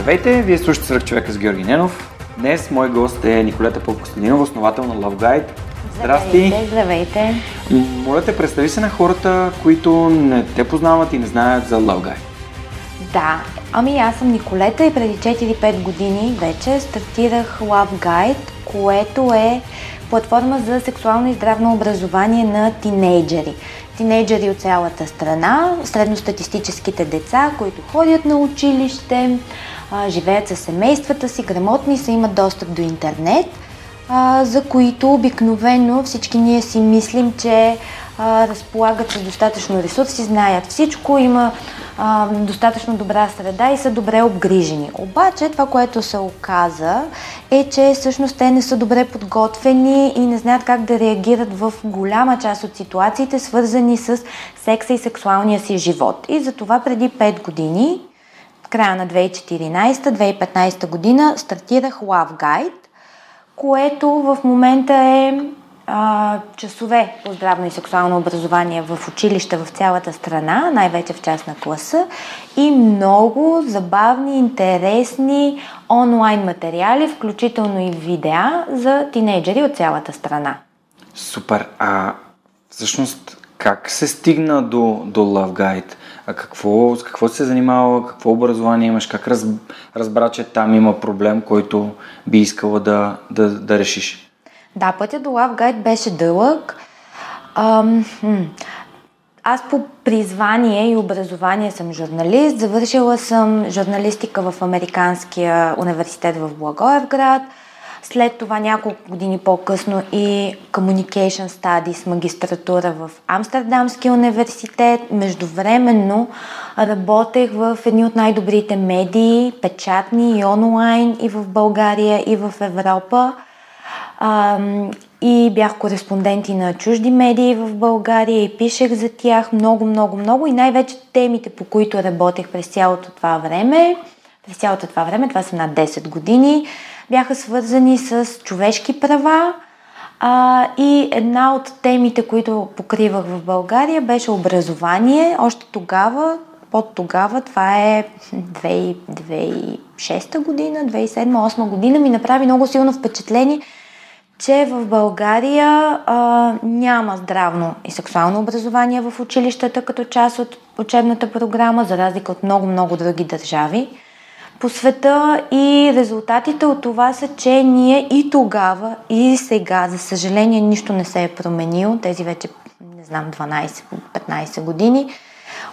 Здравейте, вие слушате Сръх човека с Георги Ненов. Днес мой гост е Николета Попкостадинова, основател на Love Guide. Здрасти! Здравейте, здравейте. Моля те, представи се на хората, които не те познават и не знаят за Love Guide. Да, ами аз съм Николета и преди 4-5 години вече стартирах Love Guide, което е платформа за сексуално и здравно образование на тинейджери. Тинейджери от цялата страна, средностатистическите деца, които ходят на училище, живеят със семействата си, грамотни са, имат достъп до интернет, за които обикновено всички ние си мислим, че разполагат с достатъчно ресурси, знаят всичко, има а, достатъчно добра среда и са добре обгрижени. Обаче това, което се оказа е, че всъщност те не са добре подготвени и не знаят как да реагират в голяма част от ситуациите, свързани с секса и сексуалния си живот. И затова преди 5 години края на 2014-2015 година стартирах Love Guide, което в момента е а, часове по здравно и сексуално образование в училища в цялата страна, най-вече в част на класа и много забавни, интересни онлайн материали, включително и видеа за тинейджери от цялата страна. Супер! А всъщност как се стигна до, до Love Guide? А какво, с какво се занимава, какво образование имаш, как раз, разбра, че там има проблем, който би искала да, да, да решиш? Да, пътя до Love Guide беше дълъг. Ам, аз по призвание и образование съм журналист. Завършила съм журналистика в Американския университет в Благоевград – след това няколко години по-късно и Communication Studies, магистратура в Амстердамския университет. Междувременно работех в едни от най-добрите медии, печатни и онлайн, и в България, и в Европа. и бях кореспонденти на чужди медии в България и пишех за тях много, много, много и най-вече темите, по които работех през цялото това време, през цялото това време, това са над 10 години, бяха свързани с човешки права а, и една от темите, които покривах в България, беше образование. Още тогава, под тогава, това е 2006 година, 2007-2008 година, ми направи много силно впечатление, че в България а, няма здравно и сексуално образование в училищата като част от учебната програма, за разлика от много-много други държави по света и резултатите от това са, че ние и тогава, и сега, за съжаление, нищо не се е променило, тези вече, не знам, 12-15 години,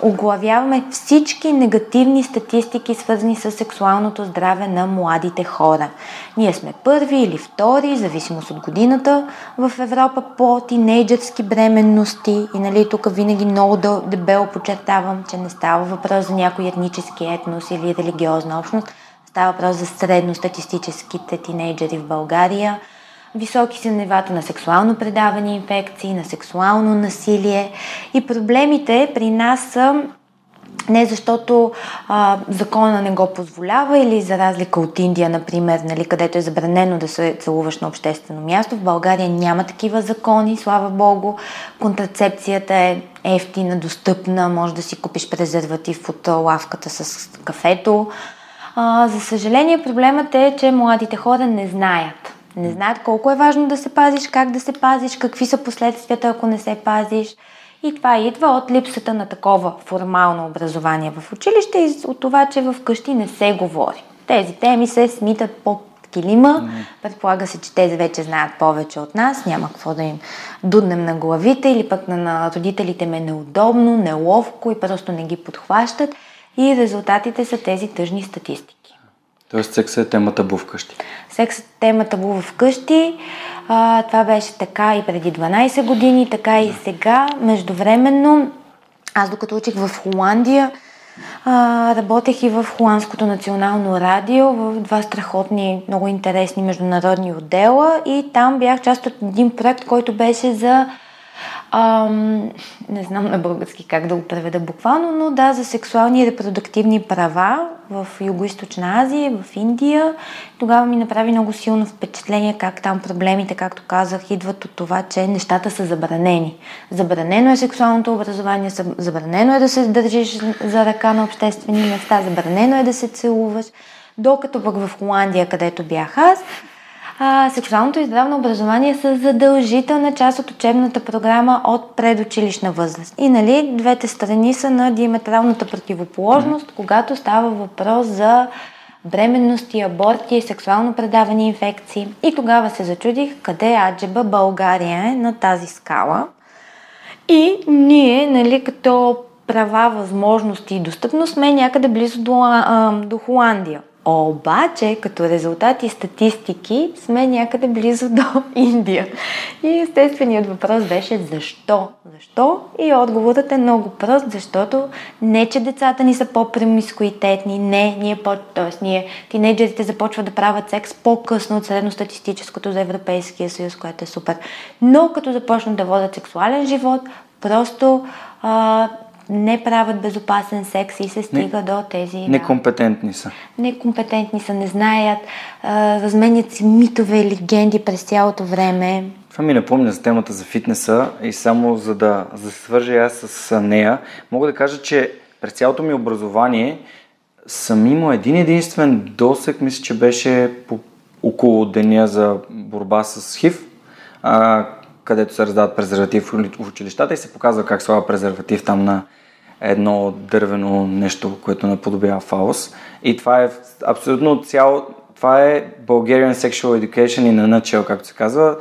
оглавяваме всички негативни статистики, свързани с сексуалното здраве на младите хора. Ние сме първи или втори, зависимост от годината, в Европа по тинейджърски бременности. И нали, тук винаги много дебело подчертавам, че не става въпрос за някой етнически етнос или религиозна общност. Става въпрос за средностатистическите тинейджери в България – Високи са нивата на сексуално предавани инфекции, на сексуално насилие и проблемите при нас са не защото а, закона не го позволява или за разлика от Индия, например, нали, където е забранено да се целуваш на обществено място. В България няма такива закони, слава Богу. Контрацепцията е ефтина, достъпна, може да си купиш презерватив от лавката с кафето. А, за съжаление, проблемът е, че младите хора не знаят не знаят колко е важно да се пазиш, как да се пазиш, какви са последствията, ако не се пазиш. И това идва от липсата на такова формално образование в училище и от това, че в къщи не се говори. Тези теми се смитат под килима. Предполага се, че тези вече знаят повече от нас. Няма какво да им дуднем на главите или пък на, на родителите ме неудобно, неловко и просто не ги подхващат. И резултатите са тези тъжни статистики. Тоест секса е тема табу вкъщи. Секс тема табу вкъщи. А, това беше така и преди 12 години, така и сега. Междувременно, аз докато учих в Холандия, А, работех и в Холандското национално радио, в два страхотни, много интересни международни отдела и там бях част от един проект, който беше за Ам, не знам на български как да го преведа буквално, но да, за сексуални и репродуктивни права в Юго-Источна Азия, в Индия. Тогава ми направи много силно впечатление как там проблемите, както казах, идват от това, че нещата са забранени. Забранено е сексуалното образование, забранено е да се държиш за ръка на обществени места, забранено е да се целуваш. Докато пък в Холандия, където бях аз, а, сексуалното и здравно образование са задължителна част от учебната програма от предучилищна възраст. И нали, двете страни са на диаметралната противоположност, когато става въпрос за бременности, аборти, сексуално предавани инфекции. И тогава се зачудих къде аджеба България е на тази скала. И ние, нали, като права, възможности и достъпност сме някъде близо до, а, до Холандия. Обаче, като резултати и статистики, сме някъде близо до Индия. И естественият въпрос беше защо? Защо? И отговорът е много прост, защото не, че децата ни са по-премискуитетни, не, ние по, т.е. ние, тинейджерите започват да правят секс по-късно от средностатистическото за Европейския съюз, което е супер. Но като започнат да водят сексуален живот, просто а, не правят безопасен секс и се стига не, до тези... Некомпетентни да, са. Некомпетентни са, не знаят, а, разменят си митове и легенди през цялото време. Това ми напомня за темата за фитнеса и само за да, за да свържа аз с нея, мога да кажа, че през цялото ми образование съм имал един единствен досек, мисля, че беше по около деня за борба с ХИВ, а, където се раздават презерватив в училищата и се показва как слава презерватив там на едно дървено нещо, което наподобява фаус. И това е абсолютно цяло, това е Bulgarian Sexual Education и на начало, както се казва,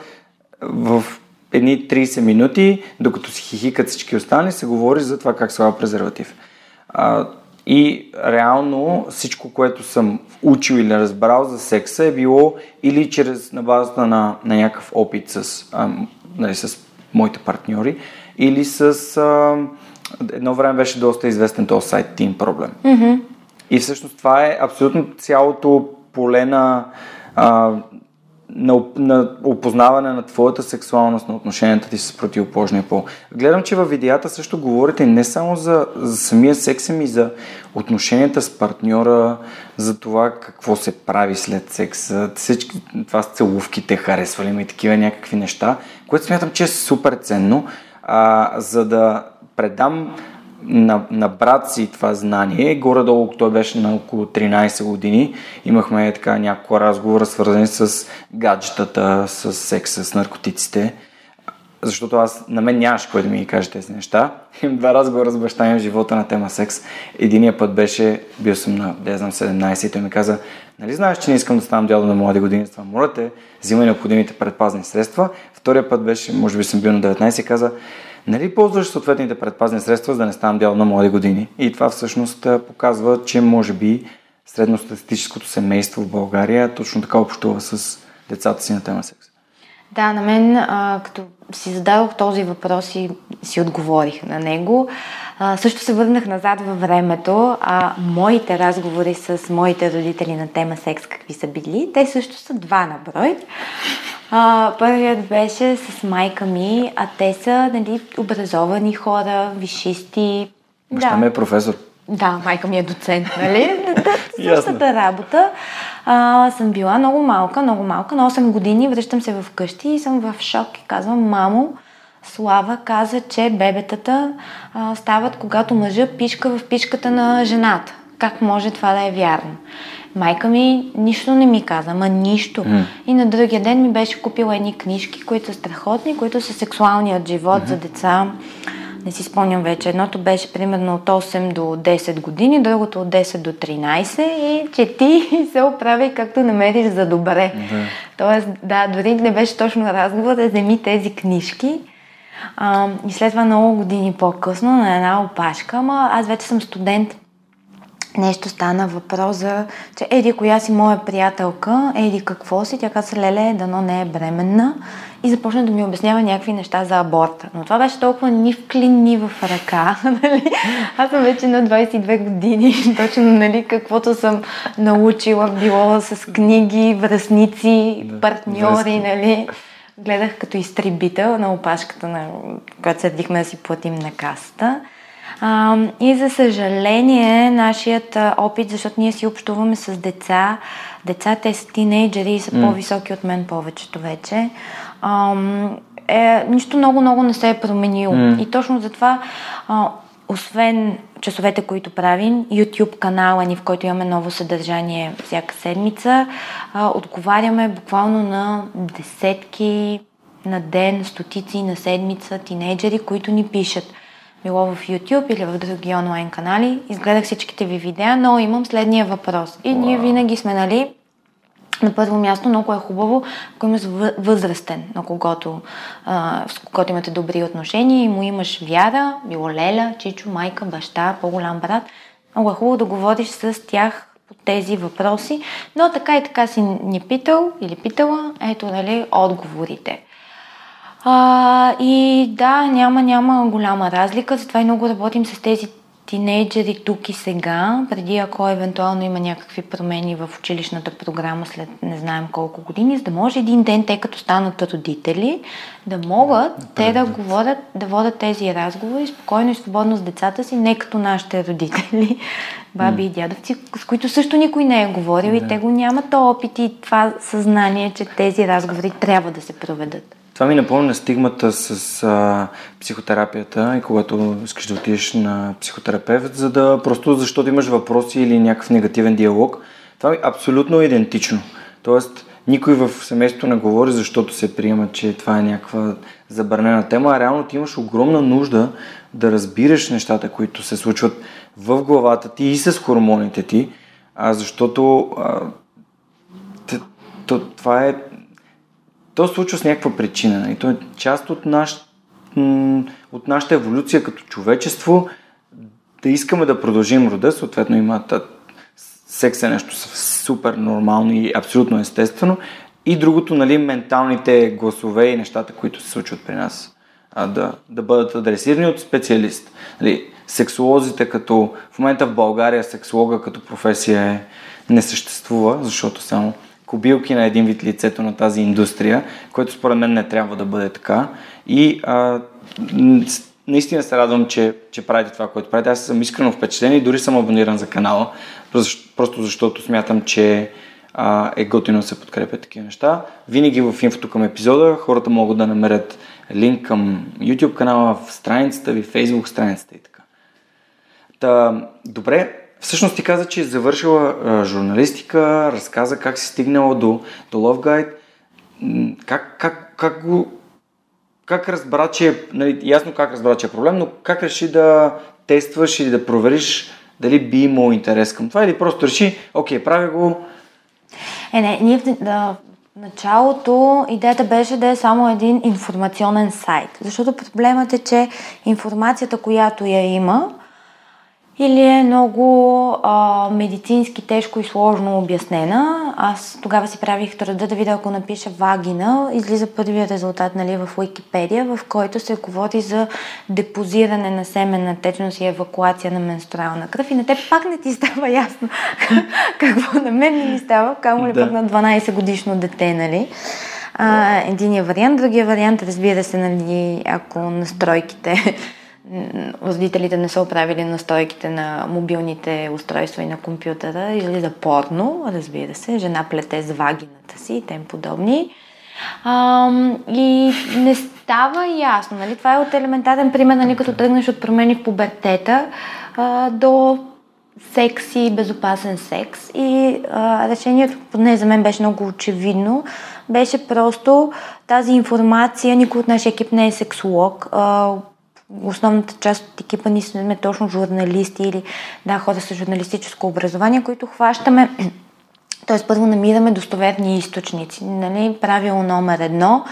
в едни 30 минути, докато си хихикат всички останали, се говори за това как слава презерватив. А, и реално всичко, което съм учил или разбрал за секса е било или чрез на базата на, на някакъв опит с, а, нали, с моите партньори, или с а, едно време беше доста известен този сайт Team Problem. Mm-hmm. И всъщност това е абсолютно цялото поле на, а, на, на опознаване на твоята сексуалност, на отношенията ти с противоположния пол. Гледам, че във видеята също говорите не само за, за самия секс, ами за отношенията с партньора, за това какво се прави след секс, всички, това с целувките, харесвали ми такива някакви неща, което смятам, че е супер ценно, а, за да предам на, на брат си това знание. Горе-долу, той беше на около 13 години. Имахме така няколко разговора, свързани с гаджетата, с секса, с наркотиците. Защото аз, на мен нямаше кой да ми каже тези неща. Имам два разговора с баща ми в живота на тема секс. Единия път беше, бил съм на, да знам, 17 и той ми каза, нали знаеш, че не искам да ставам дядо на млади години, това моля те, взимай необходимите предпазни средства. Втория път беше, може би съм бил на 19 и каза, нали ползваш съответните предпазни средства, за да не ставам дял на млади години. И това всъщност показва, че може би средностатистическото семейство в България точно така общува с децата си на тема секс. Да, на мен, а, като си зададох този въпрос и си отговорих на него, а, също се върнах назад във времето, а моите разговори с моите родители на тема секс какви са били, те също са два на брой. А, първият беше с майка ми, а те са нали, образовани хора, вишисти. Баща да. ми е професор. Да, майка ми е доцент, нали? Същата работа. А, съм била много малка, много малка. На 8 години връщам се в къщи и съм в шок и казвам, мамо, Слава каза, че бебетата а, стават, когато мъжа пишка в пишката на жената. Как може това да е вярно? Майка ми нищо не ми каза, ма нищо. Mm. И на другия ден ми беше купила едни книжки, които са страхотни, които са сексуалният живот mm-hmm. за деца. Не си спомням вече. Едното беше примерно от 8 до 10 години, другото от 10 до 13 и че ти се оправи както намериш за добре. Mm-hmm. Тоест, да, дори не беше точно разговор да вземи тези книжки. А, и след това много години по-късно на една опашка, ама аз вече съм студент нещо стана въпрос за, че еди коя си моя приятелка, еди какво си, тя каза, леле, дано не е бременна и започна да ми обяснява някакви неща за аборта. Но това беше толкова ни в клин, ни в ръка. Нали? Аз съм вече на 22 години, точно нали, каквото съм научила, било с книги, връзници, партньори, нали. Гледах като изтребител на опашката, на която седихме да си платим на касата. А, и за съжаление, нашият опит, защото ние си общуваме с деца, децата са тинейджери и са mm. по-високи от мен повечето вече, а, е, нищо много-много не се е променило. Mm. И точно затова, а, освен часовете, които правим, YouTube канала ни, в който имаме ново съдържание всяка седмица, а, отговаряме буквално на десетки на ден, стотици на седмица тинейджери, които ни пишат – било в YouTube или в други онлайн канали. Изгледах всичките ви видеа, но имам следния въпрос. И wow. ние винаги сме, нали, на първо място много е хубаво, ако имаш възрастен, на когото, а, с когото имате добри отношения и му имаш вяра, било леля, чичо, майка, баща, по-голям брат. Много е хубаво да говориш с тях по тези въпроси, но така и така си ни питал или питала, ето нали, отговорите. А, и да, няма, няма голяма разлика, затова и много работим с тези тинейджери тук и сега, преди ако евентуално има някакви промени в училищната програма след не знаем колко години, за да може един ден те като станат родители, да могат да, те да говорят, да водят тези разговори спокойно и свободно с децата си, не като нашите родители, баби mm. и дядовци, с които също никой не е говорил да. и те го нямат опит и това съзнание, че тези разговори трябва да се проведат. Това ми напомня стигмата с а, психотерапията и когато искаш да отидеш на психотерапевт, за да просто защото имаш въпроси или някакъв негативен диалог. Това е абсолютно идентично. Тоест, никой в семейството не говори, защото се приема, че това е някаква забранена тема, а реално ти имаш огромна нужда да разбираш нещата, които се случват в главата ти и с хормоните ти, а защото а, това е то се случва с някаква причина. И нали? то е част от, наш, от нашата еволюция като човечество да искаме да продължим рода, съответно има секс е нещо супер нормално и абсолютно естествено. И другото, нали, менталните гласове и нещата, които се случват при нас, а, да, да бъдат адресирани от специалист. Нали, сексолозите като, в момента в България сексолога като професия е, не съществува, защото само кобилки на един вид лицето на тази индустрия, което според мен не трябва да бъде така. И а, наистина се радвам, че, че правите това, което правите. Аз съм искрено впечатлен и дори съм абониран за канала, просто защото смятам, че а, е готино да се подкрепят такива неща. Винаги в инфото към епизода хората могат да намерят линк към YouTube канала, в страницата ви, Facebook страницата и така. Та, добре, Всъщност ти каза, че е завършила журналистика, разказа как си стигнала до, до Love Guide. Как, как, как го как разбра, че е, нали, ясно как разбра, че е проблем, но как реши да тестваш или да провериш дали би имало интерес към това или просто реши, окей, правя го. Е, не, ние в, да, началото идеята беше да е само един информационен сайт, защото проблемът е, че информацията, която я има, или е много а, медицински тежко и сложно обяснена. Аз тогава си правих труда да видя, ако напиша вагина, излиза първият резултат нали, в Уикипедия, в който се говори за депозиране на семена течност и евакуация на менструална кръв и на теб пак не ти става ясно какво на мен не ми става, камо ли да. пък на 12 годишно дете, нали? А, единия вариант, другия вариант, разбира се, нали, ако настройките родителите не са оправили настойките на мобилните устройства и на компютъра или за порно, разбира се, жена плете с вагината си и тем подобни. А, и не става ясно, нали? Това е от елементарен пример, нали, като тръгнеш от промени в пубертета а, до секс и безопасен секс. И а, решението, поне за мен беше много очевидно, беше просто тази информация, никой от нашия екип не е сексолог, а, основната част от екипа ни сме точно журналисти или да, хора с журналистическо образование, които хващаме Тоест, първо намираме достоверни източници. Нали? Правило номер едно,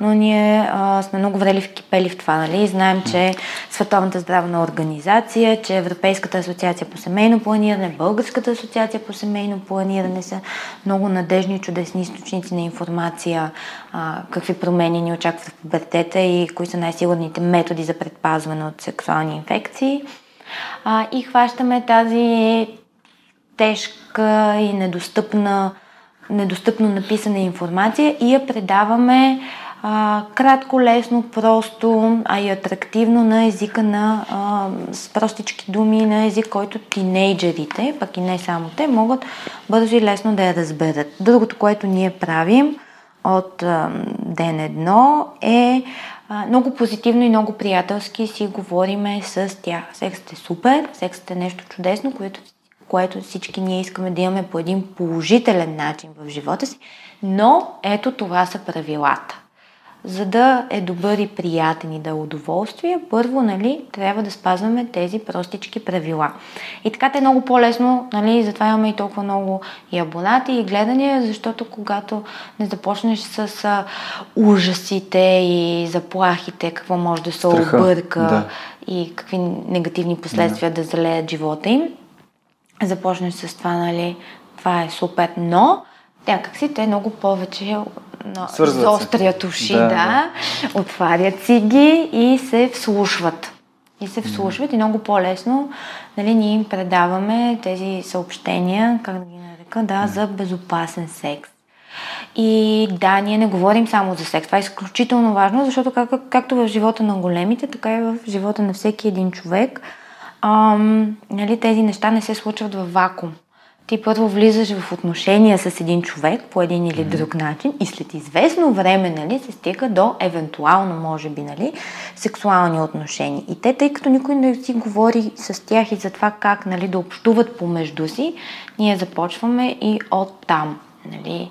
но ние а, сме много врели в кипели в това. Нали? Знаем, че Световната здравна организация, че Европейската асоциация по семейно планиране, Българската асоциация по семейно планиране са много надежни и чудесни източници на информация, а, какви промени ни очакват в пубертета и кои са най-сигурните методи за предпазване от сексуални инфекции. А, и хващаме тази тежка и недостъпна, недостъпно написана информация и я предаваме а, кратко, лесно, просто, а и атрактивно на езика на а, с простички думи, на език, който тинейджерите, пък и не само те, могат бързо и лесно да я разберат. Другото, което ние правим от а, ден едно е а, много позитивно и много приятелски си говориме с тях. Сексът е супер, сексът е нещо чудесно, което което всички ние искаме да имаме по един положителен начин в живота си, но ето това са правилата. За да е добър и приятен и да е удоволствие, първо, нали, трябва да спазваме тези простички правила. И така те е много по-лесно, нали, затова имаме и толкова много и абонати и гледания, защото когато не започнеш с а, ужасите и заплахите, какво може да се обърка да. и какви негативни последствия да, да залеят живота им, започнеш с това, нали, това е супер, но някакси те много повече заострят уши, да, да, да, отварят си ги и се вслушват. И се вслушват mm. и много по-лесно нали, ние им предаваме тези съобщения, как да ги нарека, да, mm. за безопасен секс. И да, ние не говорим само за секс. Това е изключително важно, защото как, както в живота на големите, така и в живота на всеки един човек – ам, нали, тези неща не се случват в вакуум. Ти първо влизаш в отношения с един човек по един или друг начин и след известно време нали, се стига до евентуално, може би, нали, сексуални отношения. И те, тъй като никой не си говори с тях и за това как нали, да общуват помежду си, ние започваме и от там. Нали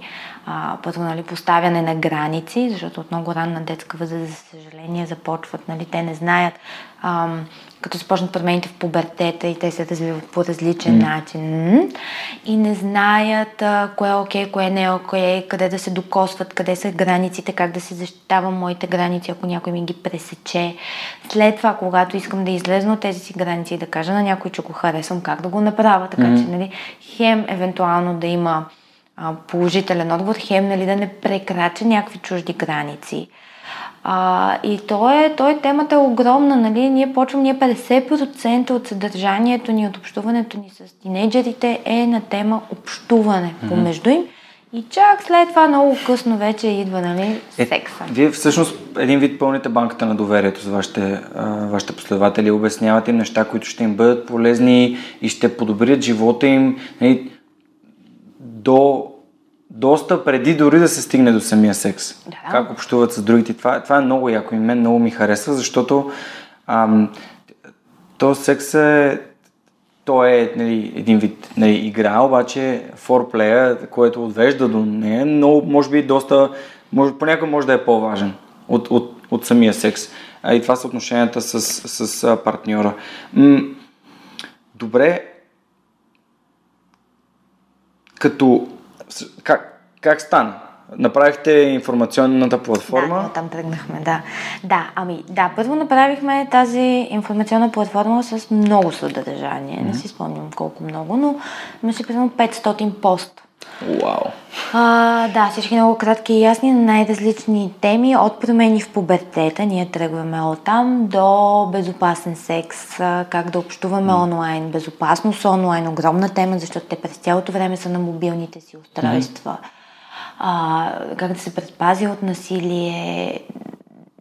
а, първо нали, поставяне на граници, защото от много ранна детска възраст, за съжаление, започват, нали, те не знаят, а, като започнат промените в пубертета и те се развиват по различен mm. начин и не знаят а, кое е окей, okay, кое не е окей, okay, къде да се докосват, къде са границите, как да се защитавам моите граници, ако някой ми ги пресече. След това, когато искам да излезна от тези си граници и да кажа на някой, че го харесвам, как да го направя, така mm. че, нали, хем евентуално да има положителен отговор, хем нали, да не прекрача някакви чужди граници. А, и то е, то е, темата е огромна, нали? Ние почваме, ние 50% от съдържанието ни, от общуването ни с тинейджерите е на тема общуване mm-hmm. помежду им. И чак след това много късно вече идва, нали, е, секса. Вие всъщност един вид пълните банката на доверието за вашите, а, вашите последователи, обяснявате им неща, които ще им бъдат полезни и ще подобрят живота им. Нали, до доста преди дори да се стигне до самия секс. Да. Как общуват с другите. Това, това е много яко и мен много ми харесва, защото ам, то секс е то е нали, един вид нали, игра, обаче форплея, което отвежда до нея, но може би доста, може, понякога може да е по-важен от, от, от самия секс. А и това са отношенията с, с, с партньора. М- добре, като как, как стана? Направихте информационната платформа? Да, там тръгнахме, да. Да, ами да, първо направихме тази информационна платформа с много съдържание. Mm-hmm. Не си спомням колко много, но имаше примерно 500 пост. Вау! А, да, всички много кратки и ясни на най-различни теми, от промени в пубертета, ние тръгваме от там, до безопасен секс, как да общуваме mm. онлайн, безопасност онлайн, огромна тема, защото те през цялото време са на мобилните си устройства. Mm. А, как да се предпази от насилие,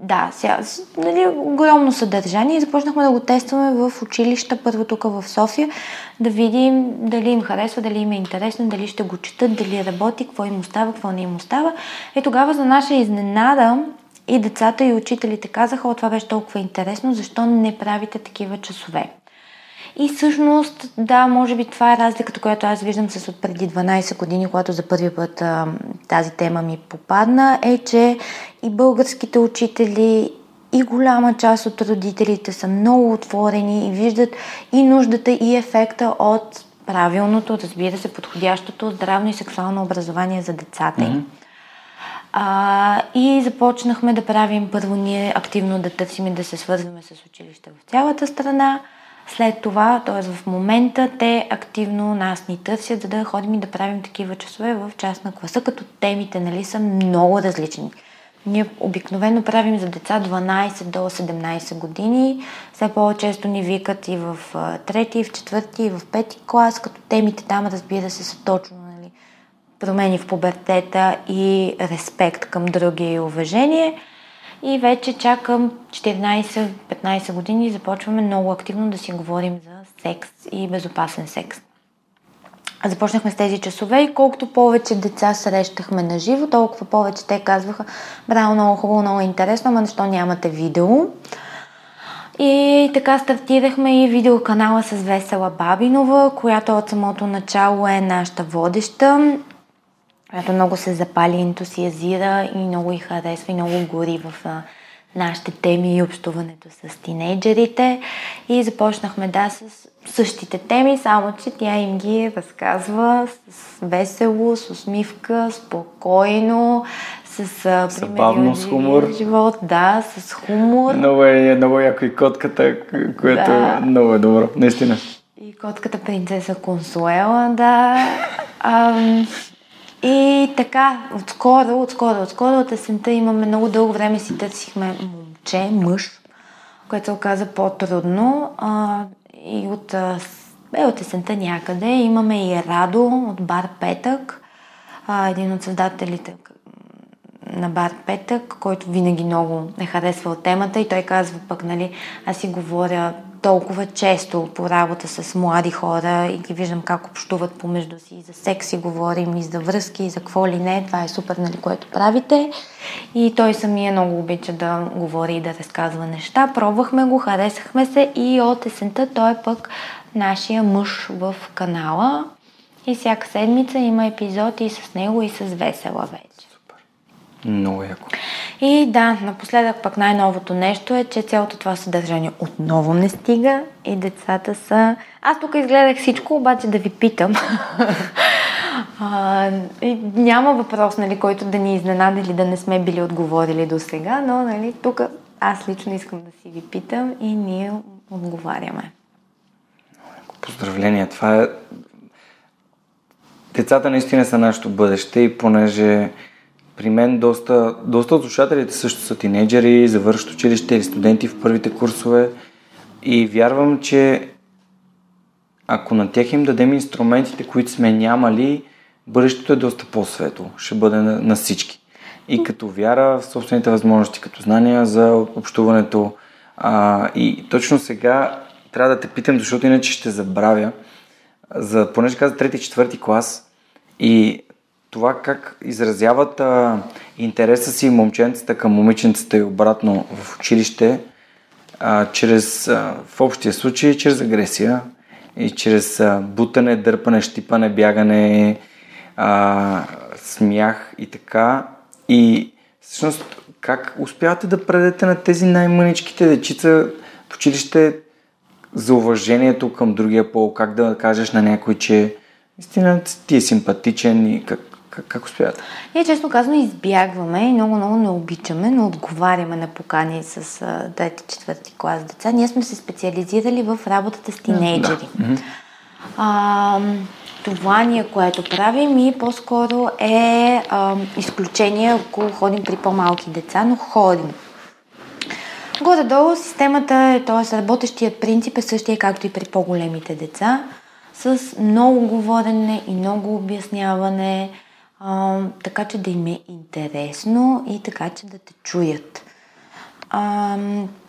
да, сега, нали, огромно съдържание и започнахме да го тестваме в училища, първо тук в София, да видим дали им харесва, дали им е интересно, дали ще го четат, дали работи, какво им остава, какво не им остава. И тогава за наша изненада и децата и учителите казаха, о, това беше толкова интересно, защо не правите такива часове? И всъщност, да, може би това е разликата, която аз виждам с от преди 12 години, когато за първи път а, тази тема ми попадна, е, че и българските учители, и голяма част от родителите са много отворени и виждат и нуждата и ефекта от правилното, разбира се, подходящото здравно и сексуално образование за децата им. Mm-hmm. А, и започнахме да правим първо ние активно да търсим и да се свързваме с училища в цялата страна. След това, т.е. в момента, те активно нас ни търсят, за да ходим и да правим такива часове в част на класа, като темите нали, са много различни. Ние обикновено правим за деца 12 до 17 години. Все по-често ни викат и в трети, и в четвърти, и в пети клас, като темите там, разбира се, са точно нали, промени в пубертета и респект към другия и уважение. И вече чакам 14-15 години започваме много активно да си говорим за секс и безопасен секс. Започнахме с тези часове и колкото повече деца срещахме на живо, толкова повече те казваха, браво, много хубаво, много интересно, ама защо нямате видео? И така стартирахме и видеоканала с Весела Бабинова, която от самото начало е нашата водеща, която много се запали, ентусиазира и много и харесва и много гори в нашите теми и общуването с тинейджерите. И започнахме, да, с същите теми, само че тя им ги разказва с весело, с усмивка, спокойно, с Забавно, с хумор. Живот, да, с хумор. Много е, много яко и котката, което да. е много е добро, наистина. И котката принцеса Консуела, да. Ам, и така, отскоро, отскоро, отскоро от есента имаме много дълго време си търсихме момче, мъж, което се оказа по-трудно. А, и от, е, от есента някъде имаме и Радо от Бар Петък, а, един от създателите на Бар Петък, който винаги много е харесвал темата и той казва пък, нали, аз си говоря толкова често по работа с млади хора и ги виждам как общуват помежду си. И за секс си говорим, и за връзки, и за какво ли не. Това е супер, нали, което правите. И той самия много обича да говори и да разказва неща. Пробвахме го, харесахме се и от есента той е пък нашия мъж в канала. И всяка седмица има епизод и с него, и с Весела вече. Много яко. И да, напоследък пък най-новото нещо е, че цялото това съдържание отново не стига и децата са... Аз тук изгледах всичко, обаче да ви питам. а, и няма въпрос, нали, който да ни изненада или да не сме били отговорили до сега, но нали, тук аз лично искам да си ви питам и ние отговаряме. Поздравления! Това е... Децата наистина са нашето бъдеще и понеже при мен доста, доста от слушателите също са тинейджери, завършват училище или студенти в първите курсове и вярвам, че ако на тях им дадем инструментите, които сме нямали, бъдещето е доста по-светло. Ще бъде на, на всички. И като вяра в собствените възможности, като знания за общуването. А, и точно сега трябва да те питам, защото иначе ще забравя. За, понеже каза трети, четвърти клас и това как изразяват а, интереса си момченцата към момиченцата и обратно в училище, а, чрез, а, в общия случай, чрез агресия и чрез а, бутане, дърпане, щипане, бягане, а, смях и така. И всъщност как успявате да предадете на тези най-мъничките дечица в училище за уважението към другия пол, как да кажеш на някой, че наистина ти е симпатичен и как, как, как успявате? Ние честно казано избягваме и много-много не обичаме, но отговаряме на покани с трети, четвърти клас деца. Ние сме се специализирали в работата с тинейджери. Да. А, това ние, което правим и по-скоро е а, изключение, ако ходим при по-малки деца, но ходим. Горе-долу системата т.е. работещият принцип е същия, както и при по-големите деца, с много говорене и много обясняване, а, така че да им е интересно и така че да те чуят. А,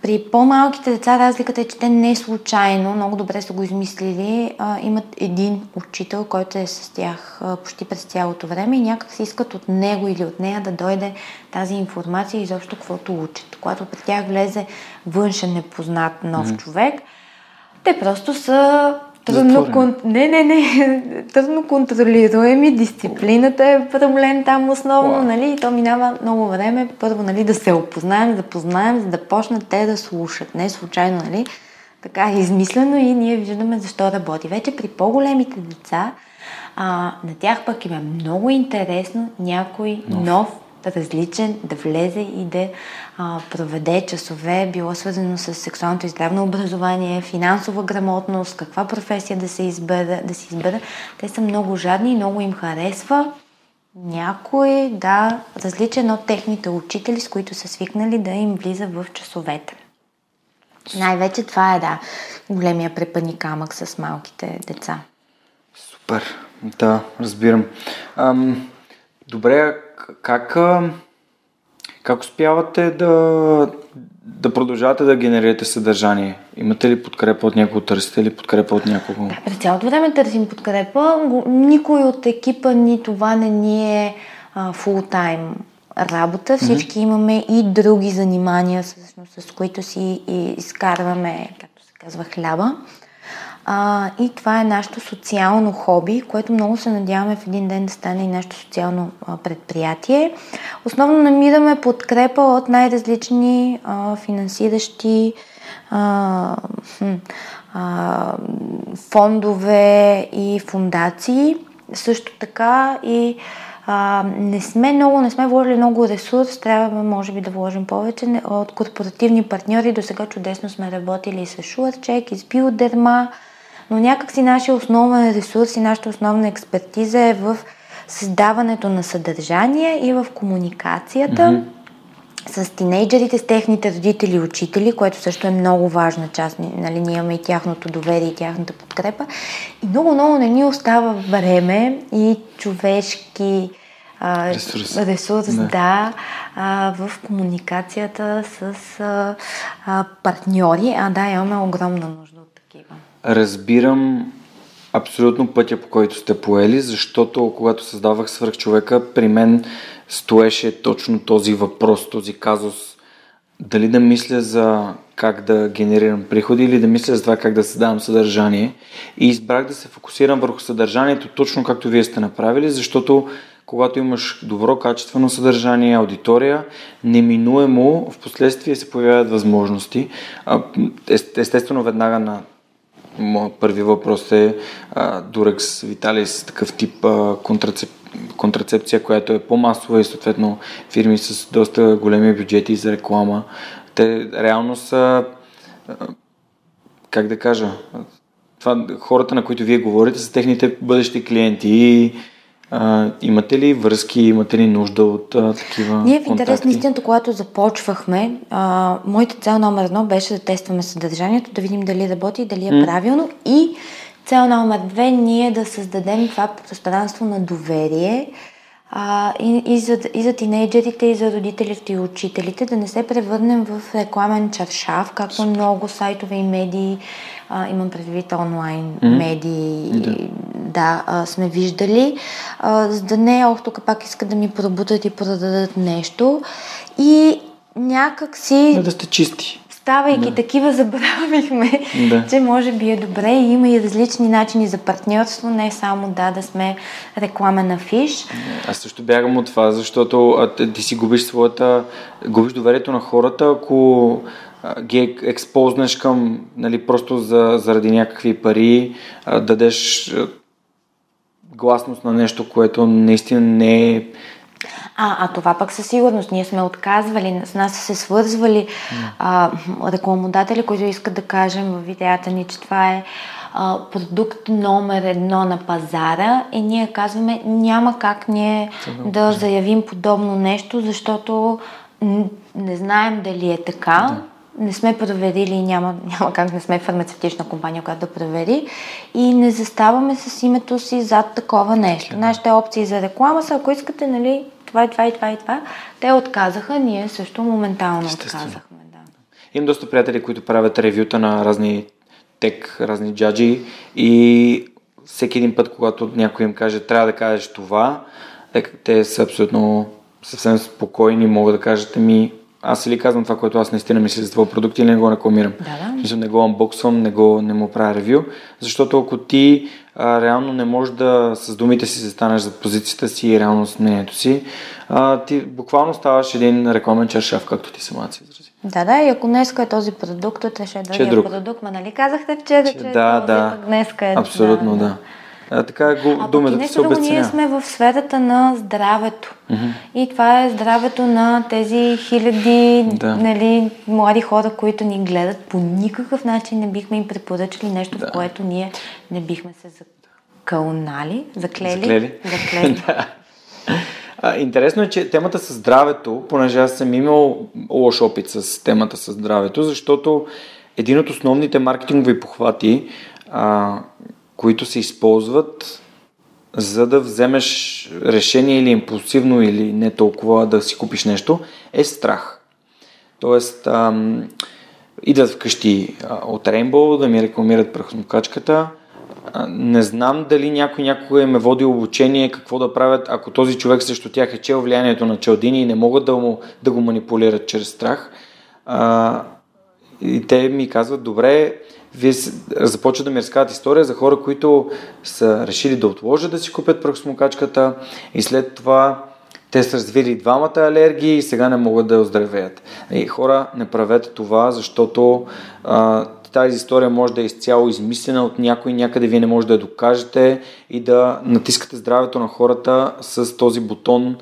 при по-малките деца разликата е, че те не случайно, много добре са го измислили, а, имат един учител, който е с тях а, почти през цялото време и някак си искат от него или от нея да дойде тази информация и изобщо каквото учат. Когато при тях влезе външен непознат нов mm-hmm. човек, те просто са Трудно, кон... не, не, не, трудно контролируеми, дисциплината е проблем там основно, wow. нали, и то минава много време, първо, нали, да се опознаем, да познаем, за да почнат те да слушат, не случайно, нали, така измислено и ние виждаме защо работи. Вече при по-големите деца, а, на тях пък им е много интересно някой нов, нов различен, да влезе и да а, проведе часове, било свързано с сексуалното и здравно образование, финансова грамотност, каква професия да се избере, да се избере. Те са много жадни и много им харесва някой, да, различен от техните учители, с които са свикнали да им влиза в часовете. Най-вече това е, да, големия препъни камък с малките деца. Супер, да, разбирам. Ам, добре, как, как успявате да, да продължавате да генерирате съдържание? Имате ли подкрепа от някого, търсите ли подкрепа от някого? Да, през цялото време търсим подкрепа. Никой от екипа ни това не ни е фултайм работа. Всички mm-hmm. имаме и други занимания, с, с които си изкарваме, както се казва, хляба. А, и това е нашето социално хоби, което много се надяваме в един ден да стане и нашето социално а, предприятие. Основно намираме подкрепа от най-различни а, финансиращи а, а, фондове и фундации. Също така и а, не сме много, не сме вложили много ресурс, трябва може би да вложим повече от корпоративни партньори. До сега чудесно сме работили с SureCheck, и с Биодерма, но някакси нашия основен ресурс и нашата основна експертиза е в създаването на съдържание и в комуникацията. Mm-hmm с тинейджерите, с техните родители и учители, което също е много важна част. Нали, ние имаме и тяхното доверие и тяхната подкрепа. И много-много не ни остава време и човешки а, ресурс, ресурс да, да а, в комуникацията с а, а, партньори. А да, имаме огромна нужда от такива разбирам абсолютно пътя, по който сте поели, защото когато създавах свърхчовека, при мен стоеше точно този въпрос, този казус. Дали да мисля за как да генерирам приходи или да мисля за това как да създавам съдържание. И избрах да се фокусирам върху съдържанието, точно както вие сте направили, защото когато имаш добро качествено съдържание, аудитория, неминуемо в последствие се появяват възможности. Естествено, веднага на Моят първи въпрос е а, Durex Vitalis, такъв тип а, контрацеп... контрацепция, която е по-масова и съответно фирми с доста големи бюджети за реклама. Те реално са, а, как да кажа, това, хората, на които вие говорите, са техните бъдещи клиенти и а, имате ли връзки, имате ли нужда от а, такива Ние в интерес на истината, когато започвахме, а, моята цел номер едно беше да тестваме съдържанието, да видим дали работи, дали е mm. правилно. И цел номер две ние да създадем това пространство на доверие а, и, и, за, и за тинейджерите, и за родителите и учителите, да не се превърнем в рекламен чаршав, както много сайтове и медии а, имам предвид онлайн mm-hmm. медии, да, да а, сме виждали, а, за да не е, ох, тук пак искат да ми пробутат и продадат нещо. И някак си... Да, да сте чисти. Ставайки да. такива, забравихме, да. че може би е добре и има и различни начини за партньорство, не само да, да сме рекламен афиш. Аз също бягам от това, защото а, ти си губиш своята, губиш доверието на хората, ако ги експознеш към, нали, просто за, заради някакви пари, а, дадеш гласност на нещо, което наистина не е а, а това пък със сигурност. Ние сме отказвали, с нас са се свързвали а, рекламодатели, които искат да кажем в видеята ни, че това е а, продукт номер едно на пазара и ние казваме няма как ние да заявим подобно нещо, защото не знаем дали е така. Да не сме проверили няма, няма как не сме фармацевтична компания, която да провери и не заставаме с името си зад такова нещо. Да. Нашите опции за реклама са, ако искате, нали, това и това и това и това, те отказаха, ние също моментално отказахме. Да. Имам доста приятели, които правят ревюта на разни тек, разни джаджи и всеки един път, когато някой им каже, трябва да кажеш това, те са абсолютно съвсем спокойни, могат да кажат ми аз ли казвам това, което аз наистина мисля за твой продукт или не го рекламирам. Да, да. не го анбоксвам, не, го, не му правя ревю, защото ако ти а, реално не можеш да с думите си застанеш за позицията си и реално с мнението си, а, ти буквално ставаш един рекламен чершав, както ти сама си изрази. Да, да, и ако днеска е този продукт, утре ще е другия друг. продукт. Ма нали казахте вчера, че, да, този да. днеска е... Абсолютно, да. да. А, така го, А думата се нещо друго, ние обесценява. сме в сферата на здравето. И това е здравето на тези хиляди Да. нали, млади хора, които ни гледат. По никакъв начин не бихме им препоръчали нещо, в което ние не бихме се закълнали, заклели. Заклели? заклели. да. А, интересно е, че темата с здравето, понеже аз съм имал лош опит с темата с здравето, защото един от основните маркетингови похвати, а, които се използват за да вземеш решение или импулсивно, или не толкова да си купиш нещо, е страх. Тоест, ам, идват вкъщи а, от Rainbow да ми рекламират прахосмокачката. Не знам дали някой някога им е водил обучение какво да правят, ако този човек срещу тях е чел влиянието на челдини и не могат да, му, да го манипулират чрез страх. А, и те ми казват, добре, вие започват да ми разказват история за хора, които са решили да отложат да си купят прахосмокачката и след това те са развили двамата алергии и сега не могат да оздравеят. И хора, не правете това, защото а, тази история може да е изцяло измислена от някой, някъде вие не може да я докажете и да натискате здравето на хората с този бутон.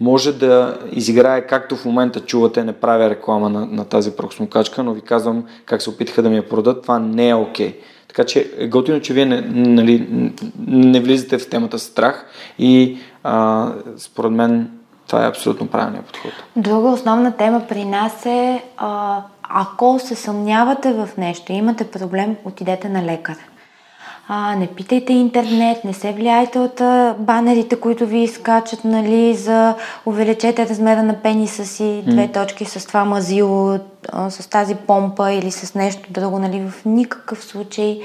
Може да изиграе, както в момента чувате, не правя реклама на, на тази прахосмокачка, но ви казвам как се опитаха да ми я продадат. Това не е окей. Така че е готино, че вие не, нали, не влизате в темата страх и а, според мен това е абсолютно правилният подход. Друга основна тема при нас е, а, ако се съмнявате в нещо имате проблем, отидете на лекар. А, не питайте интернет, не се влияйте от а, банерите, които ви изкачат, нали, за увеличете размера на пениса си, две точки с това мазило, а, с тази помпа или с нещо друго, нали, в никакъв случай.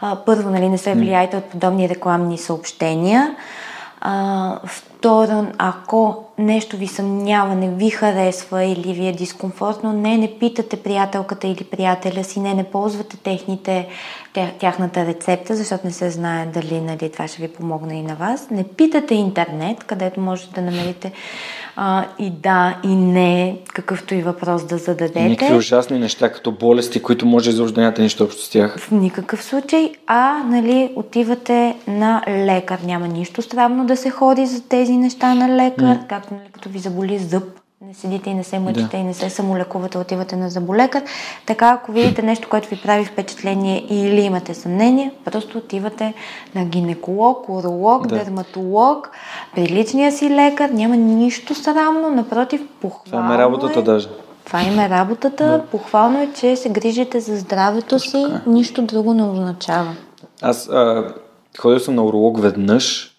А, първо, нали, не се влияйте от подобни рекламни съобщения. А, второ, ако нещо ви съмнява, не ви харесва или ви е дискомфортно, не, не питате приятелката или приятеля си, не, не ползвате техните, тя, тяхната рецепта, защото не се знае дали нали, това ще ви помогне и на вас. Не питате интернет, където можете да намерите а, и да, и не, какъвто и въпрос да зададете. Никакви ужасни неща, като болести, които може изобщо да нямате нищо общо с тях. В никакъв случай, а нали, отивате на лекар. Няма нищо странно да се ходи за тези неща на лекар, както нали, като ви заболи зъб. Не седите и не се мъчите Да. и не се самолекувате, отивате на зъболекар. Така, ако видите нещо, което ви прави впечатление или имате съмнение, просто отивате на гинеколог, уролог, Да. дерматолог, при личния си лекар. Няма нищо срамно, напротив, похвално Това ме работата е. даже. Това им е работата. Похвално е, че се грижите за здравето си. Нищо друго не означава. Аз а, ходил съм на уролог веднъж.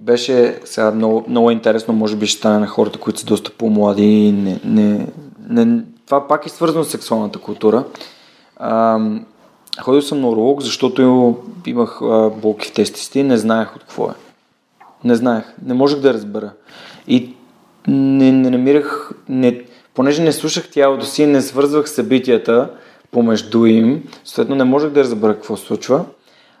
Беше сега много, много интересно, може би ще стане на хората, които са доста по-млади и не, не, не, това пак е свързано с сексуалната култура. А, ходил съм на уролог, защото имах а, болки в тестисите и не знаех от какво е. Не знаех, не можех да разбера. И не, не намирах, не, понеже не слушах тялото си, не свързвах събитията помежду им, съответно не можех да разбера какво се случва.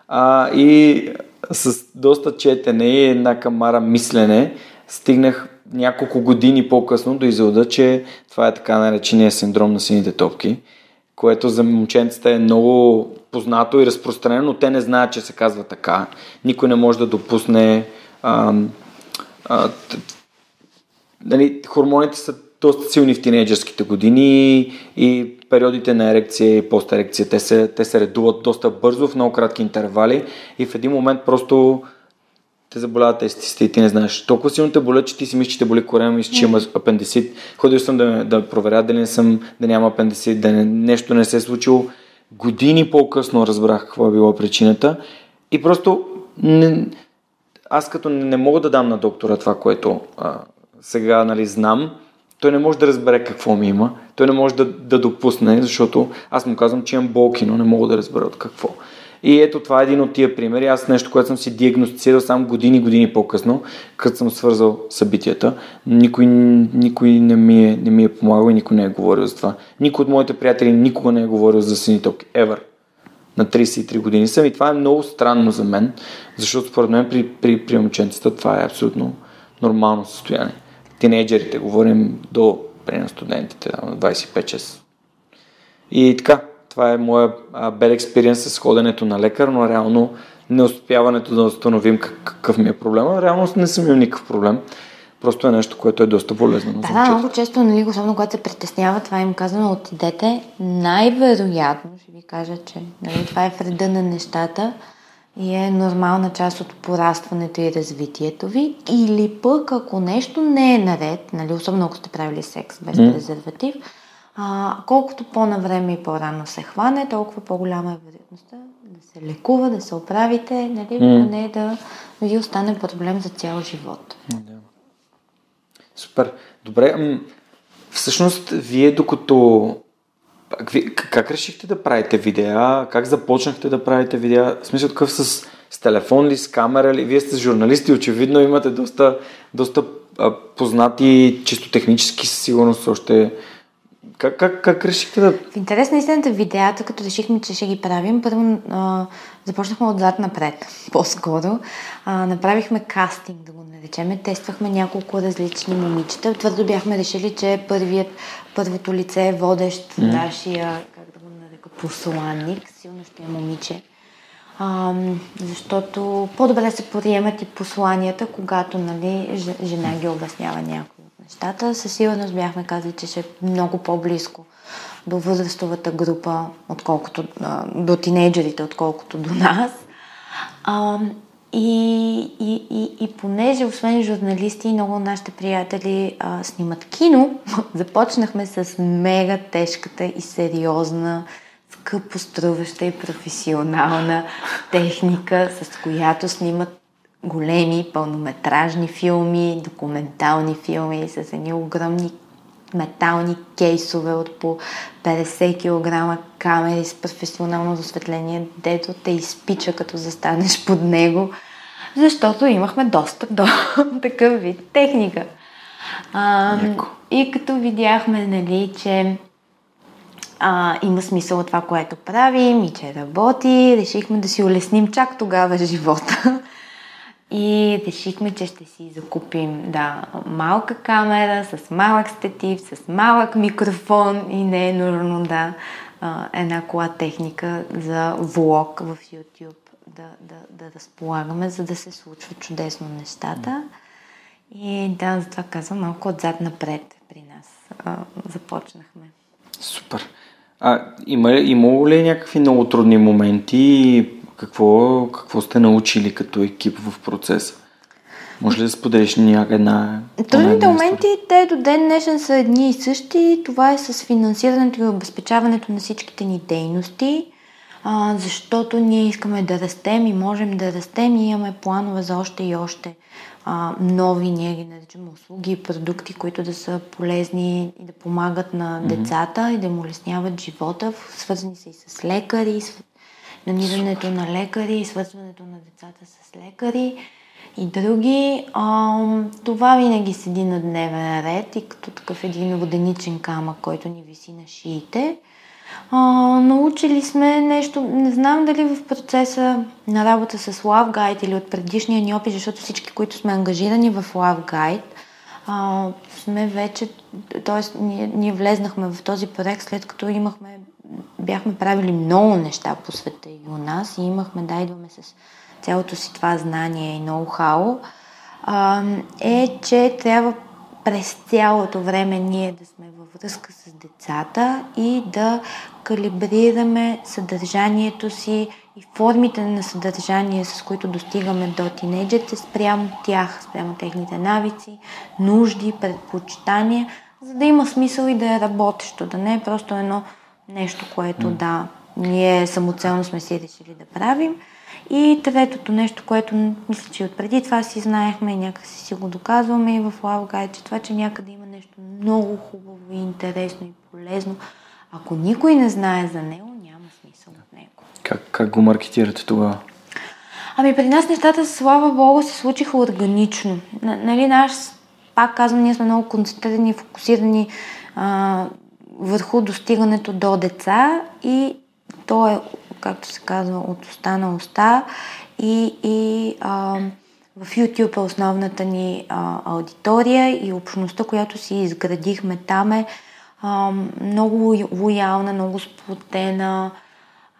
А, и с доста четене и една камара мислене стигнах няколко години по-късно до извода, че това е така наречения синдром на сините топки, което за момченцата е много познато и разпространено, но те не знаят, че се казва така. Никой не може да допусне а, т- нали, хормоните са доста силни в тинейджърските години и периодите на ерекция и постерекция, те се, те се редуват доста бързо в много кратки интервали и в един момент просто те заболяват тестите и ти не знаеш. Толкова силно те болят, че ти си мислиш, че те боли корема, мислиш, че има апендицит. Ходил съм да, да проверя дали не съм, да няма апендицит, да не, нещо не се е случило. Години по-късно разбрах какво е било причината и просто не, аз като не мога да дам на доктора това, което а, сега нали, знам, той не може да разбере какво ми има, той не може да, да допусне, защото аз му казвам, че имам болки, но не мога да разбера от какво. И ето това е един от тия примери. Аз нещо, което съм си диагностицирал само години, години по-късно, като съм свързал събитията. Никой, никой не, ми е, не ми е помагал и никой не е говорил за това. Никой от моите приятели никога не е говорил за синиток. Ever. На 33 години съм и това е много странно за мен, защото според мен при, при, при момченцата това е абсолютно нормално състояние. Тинейджерите, говорим до при на студентите, 25-6. И така, това е моя bad experience с ходенето на лекар, но реално не успяването да установим какъв ми е проблема. Реално не съм имал никакъв проблем. Просто е нещо, което е доста полезно. Да, да, много често, нали, особено когато се притеснява, това им казано, отидете. Най-вероятно, ще ви кажа, че нали, това е вреда на нещата и е нормална част от порастването и развитието ви. Или пък, ако нещо не е наред, нали, особено ако сте правили секс без mm. презерватив, а, колкото по-навреме и по-рано се хване, толкова по-голяма е вероятността да се лекува, да се оправите, нали, mm. не да ви остане проблем за цял живот. Да. Супер. Добре, всъщност, вие докато как, как решихте да правите видеа? Как започнахте да правите видеа? В смисъл такъв с, с телефон ли, с камера ли? Вие сте журналисти, очевидно имате доста, доста познати, чисто технически със сигурност още как, как, как решихте да... В интерес на истината видеята, като решихме, че ще ги правим, първо а, започнахме отзад напред, по-скоро. А, направихме кастинг, да го наречеме. Тествахме няколко различни момичета. Твърдо бяхме решили, че първият, първото лице е водещ mm. нашия, как да го нарека, посланник. Силно ще е момиче. А, защото по-добре се приемат и посланията, когато нали, жена ги обяснява някой нещата. Със сигурност бяхме казали, че ще е много по-близко до възрастовата група, отколкото до тинейджерите, отколкото до нас. А, и, и, и, и понеже, освен журналисти, много от нашите приятели а, снимат кино, започнахме с мега тежката и сериозна, скъпо струваща и професионална техника, с която снимат големи пълнометражни филми, документални филми с едни огромни метални кейсове от по 50 кг камери с професионално осветление, дето те изпича като застанеш под него, защото имахме достъп до такъв вид техника. А, и като видяхме, нали, че а, има смисъл от това, което правим и че работи, решихме да си улесним чак тогава живота и решихме, че ще си закупим да, малка камера с малък статив, с малък микрофон и не е нужно да една кола техника за влог в YouTube да, да, да разполагаме, за да се случват чудесно нещата. И да, затова казвам малко отзад напред при нас а, започнахме. Супер. А има, имало ли някакви много трудни моменти какво, какво сте научили като екип в процеса? Може ли да споделиш някаква. Трудните моменти, те до ден днешен са едни и същи. Това е с финансирането и обезпечаването на всичките ни дейности, а, защото ние искаме да растем и можем да растем и имаме планове за още и още а, нови, ние ги наричаме услуги и продукти, които да са полезни и да помагат на децата mm-hmm. и да им улесняват живота, свързани са и с лекари, намирането на лекари, свързването на децата с лекари и други. А, това винаги седи на дневен ред и като такъв един воденичен камък, който ни виси на шиите. А, научили сме нещо, не знам дали в процеса на работа с Love Guide или от предишния ни опит, защото всички, които сме ангажирани в Love Guide, а, сме вече, т.е. Ние, ние влезнахме в този проект след като имахме бяхме правили много неща по света и у нас и имахме да идваме с цялото си това знание и ноу-хау, е, че трябва през цялото време ние да сме във връзка с децата и да калибрираме съдържанието си и формите на съдържание, с които достигаме до тинейджерите, спрямо тях, спрямо техните навици, нужди, предпочитания, за да има смисъл и да е работещо, да не е просто едно Нещо, което да, ние самоцелно сме си решили да правим. И третото нещо, което мисля, че отпреди това си знаехме и някакси си го доказваме и в Лавгай, че това, че някъде има нещо много хубаво и интересно и полезно, ако никой не знае за него, няма смисъл от него. Как, как го маркетирате тогава? Ами при нас нещата, слава богу, се случиха органично. Нали, наш, пак казвам, ние сме много концентрирани и фокусирани а, върху достигането до деца и то е, както се казва, от уста на уста и, и а, в YouTube е основната ни а, аудитория и общността, която си изградихме там е а, много лоялна, много сплотена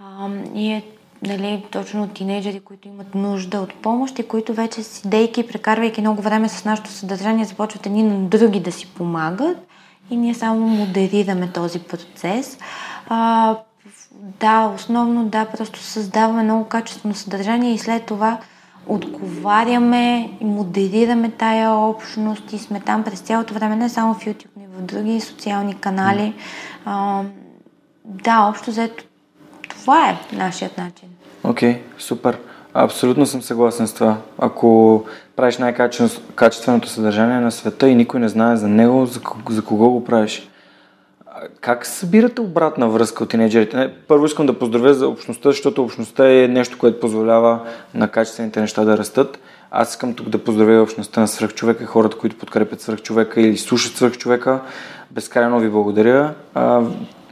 а, и е нали, точно тинейджери, които имат нужда от помощ и които вече седейки, прекарвайки много време с нашето съдържание, започват едни на други да си помагат и ние само модерираме този процес. А, да, основно да, просто създаваме много качествено съдържание и след това отговаряме и модерираме тая общност и сме там през цялото време, не само в YouTube, но и в други социални канали. А, да, общо взето това е нашият начин. Окей, okay, супер. Абсолютно съм съгласен с това. Ако правиш най-качественото съдържание на света и никой не знае за него, за, за кого го правиш? Как събирате обратна връзка от тинейджерите? Първо искам да поздравя за общността, защото общността е нещо, което позволява на качествените неща да растат. Аз искам тук да поздравя общността на свръхчовека, хората, които подкрепят свръхчовека или слушат свръхчовека. Безкрайно ви благодаря.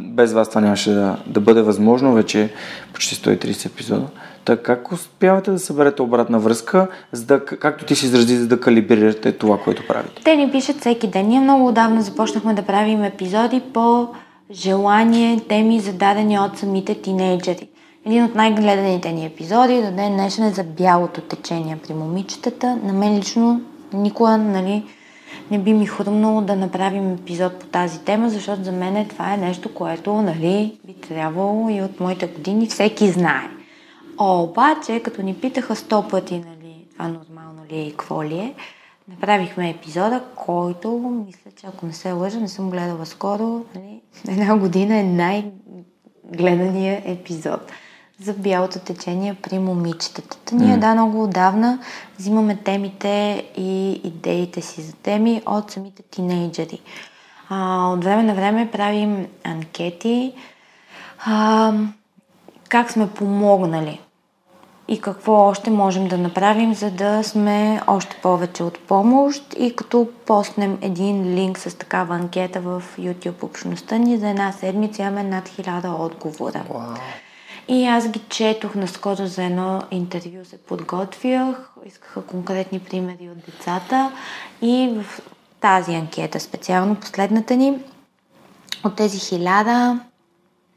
Без вас това нямаше да, да бъде възможно. Вече почти 130 епизода. Така как успявате да съберете обратна връзка, за да, както ти си изрази, за да калибрирате това, което правите? Те ни пишат всеки ден. Ние много отдавна започнахме да правим епизоди по желание, теми зададени от самите тинейджери. Един от най-гледаните ни епизоди до ден днешен е за бялото течение при момичетата. На мен лично никога нали, не би ми хрумнало да направим епизод по тази тема, защото за мен това е нещо, което нали, би трябвало и от моите години всеки знае. Обаче, като ни питаха сто пъти, нали, това нормално ли е и какво ли е, направихме епизода, който, мисля, че ако не се лъжа, не съм гледала скоро, нали, една година е най-гледания епизод за бялото течение при момичетата. Ние, mm. да, много отдавна взимаме темите и идеите си за теми от самите тинейджери. А, от време на време правим анкети, а, как сме помогнали и какво още можем да направим, за да сме още повече от помощ и като постнем един линк с такава анкета в YouTube общността ни за една седмица имаме над хиляда отговора. Wow. И аз ги четох наскоро за едно интервю, се подготвях, искаха конкретни примери от децата и в тази анкета, специално последната ни, от тези хиляда,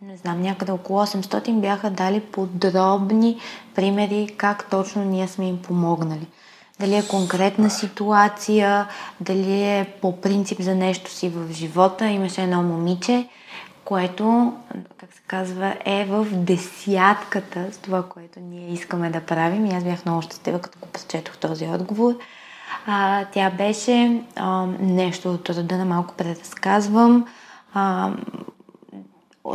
не знам, някъде около 800 бяха дали подробни примери как точно ние сме им помогнали. Дали е конкретна ситуация, дали е по принцип за нещо си в живота. Имаше едно момиче, което, как се казва, е в десятката с това, което ние искаме да правим. И аз бях много щастлива, като го прочетох този отговор. А, тя беше а, нещо от рода на малко преразказвам. А,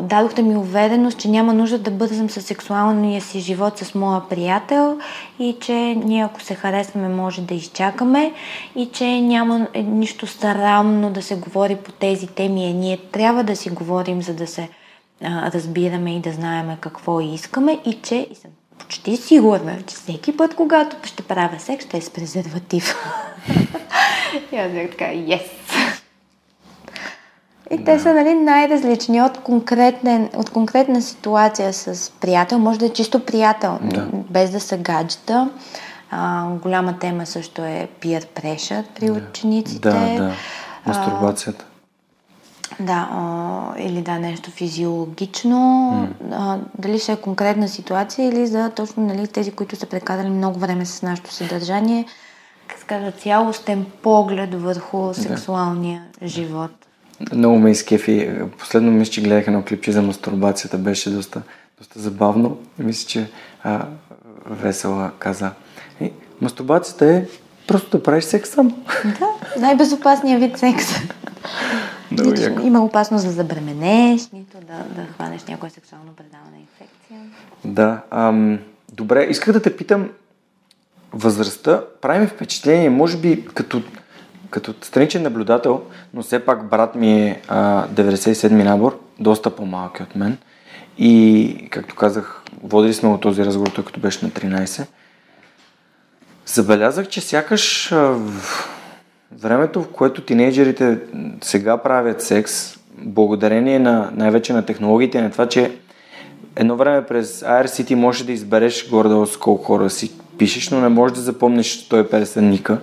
дадохте ми увереност, че няма нужда да бързам със сексуалния си живот с моя приятел и че ние ако се харесваме може да изчакаме и че няма нищо срамно да се говори по тези теми. Ние трябва да си говорим, за да се а, разбираме и да знаем какво искаме и че и съм почти сигурна, че всеки път, когато ще правя секс, ще е с презерватив. и аз бях така, yes! И да. те са нали, най-различни от, конкретна, от конкретна ситуация с приятел. Може да е чисто приятел, да. без да са гаджета. А, голяма тема също е peer pressure при да. учениците. Да, да. Мастурбацията. Да, а, или да, нещо физиологично. Mm. А, дали ще е конкретна ситуация или за точно нали, тези, които са прекарали много време с нашето съдържание, как казва, цялостен поглед върху сексуалния да. живот. Много ме изкефи. Последно мисля, че гледах едно клипче за мастурбацията. Беше доста, доста забавно. Мисля, че а, Весела каза. И, мастурбацията е просто да правиш секс сам. Да, най-безопасният вид секс. Нито има опасност да забременеш, нито да, да хванеш някоя сексуално предавана инфекция. Да. Ам, добре, исках да те питам възрастта. Прави впечатление, може би като като страничен наблюдател, но все пак брат ми е а, 97-ми набор, доста по-малък от мен. И, както казах, водили сме от този разговор, той като беше на 13. Забелязах, че сякаш в времето, в което тинейджерите сега правят секс, благодарение на най-вече на технологиите, на това, че едно време през IRCT можеш да избереш горе-долу с колко хора си пишеш, но не можеш да запомниш 150 ника.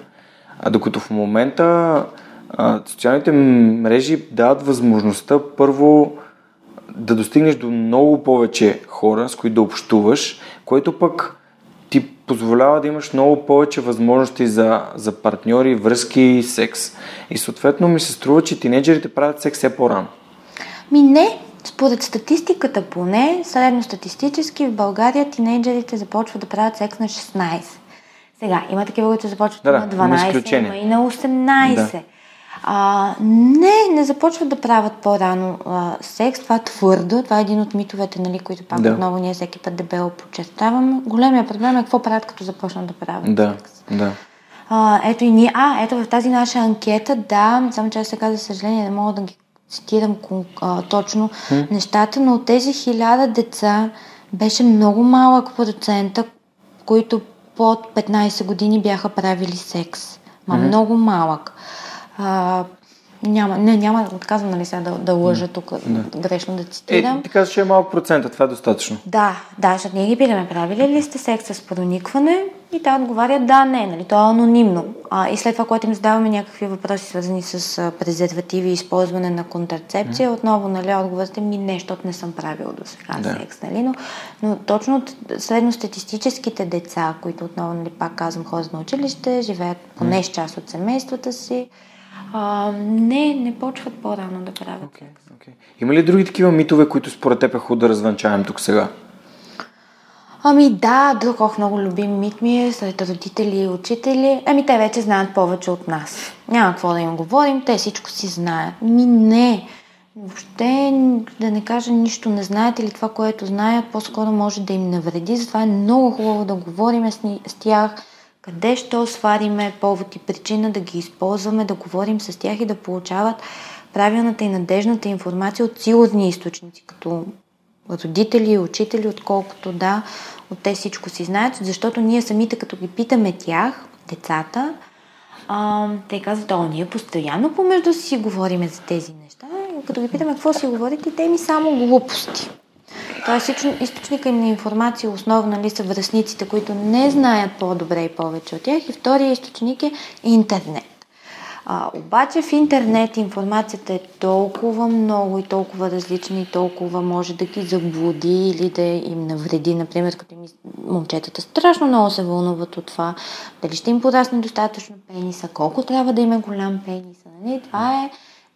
А докато в момента а, социалните мрежи дават възможността първо да достигнеш до много повече хора, с които да общуваш, което пък ти позволява да имаш много повече възможности за, за партньори, връзки, секс. И съответно ми се струва, че тинейджерите правят секс все по-рано. Ми не, според статистиката поне, средностатистически в България тинейджерите започват да правят секс на 16. Сега, има такива, които започват Да, на да, има 12, изключения. има и на 18. Да. А, не, не започват да правят по-рано а, секс. Това е твърдо. Това е един от митовете, нали, които пак Да. отново ние всеки път дебело подчертаваме. Големия проблем е какво правят, като започнат да правят Да, секс. да. А, ето и ние. А, ето в тази наша анкета, да, само че аз сега, за съжаление, не мога да ги цитирам а, точно нещата, но от тези хиляда деца беше много малък процента, които под 15 години бяха правили секс. Ма много малък. А, няма, не, няма, отказвам нали сега да, да лъжа тук, грешно да Е, цитирам. ти казваш, че е малък процент, а това е достатъчно. Да, да, защото ние ги питаме, правили ли сте секс с проникване? И те отговарят да, не, нали, то е анонимно. А, и след това, когато им задаваме някакви въпроси, свързани с а, презервативи и използване на контрацепция, отново, нали, отговорът е ми не, защото не съм правил до сега Да. секс, нали, но, но точно от средностатистическите деца, които отново, нали, пак казвам, ходят на училище, живеят поне с част от семействата си, а, не, не почват по-рано да правят. Okay, okay. Има ли други такива митове, които според теб е хубаво да развенчаем тук сега? Ами да, друг много любим мит ми е сред родители и учители. Ами те вече знаят повече от нас. Няма какво да им говорим, те всичко си знаят. Ми не. Въобще да не кажа нищо не знаят или това, което знаят, по-скоро може да им навреди. Затова е много хубаво да говорим с, ни- с тях, къде що свариме повод и причина да ги използваме, да говорим с тях и да получават правилната и надежната информация от сигурни източници, като родители учители, отколкото да, от те всичко си знаят, защото ние самите, като ги питаме тях, децата, а, те казват, о, ние постоянно помежду си говориме за тези неща. Като ги питаме какво си говорите, те ми само глупости. Тоест, източни- източника им на информация основно нали, са връзниците, които не знаят по-добре и повече от тях. И втория източник е интернет. А, обаче в интернет информацията е толкова много и толкова различна и толкова може да ги заблуди или да им навреди. Например, като им, момчетата страшно много се вълнуват от това, дали ще им порасне достатъчно пениса, колко трябва да има голям пенис. Нали? Това е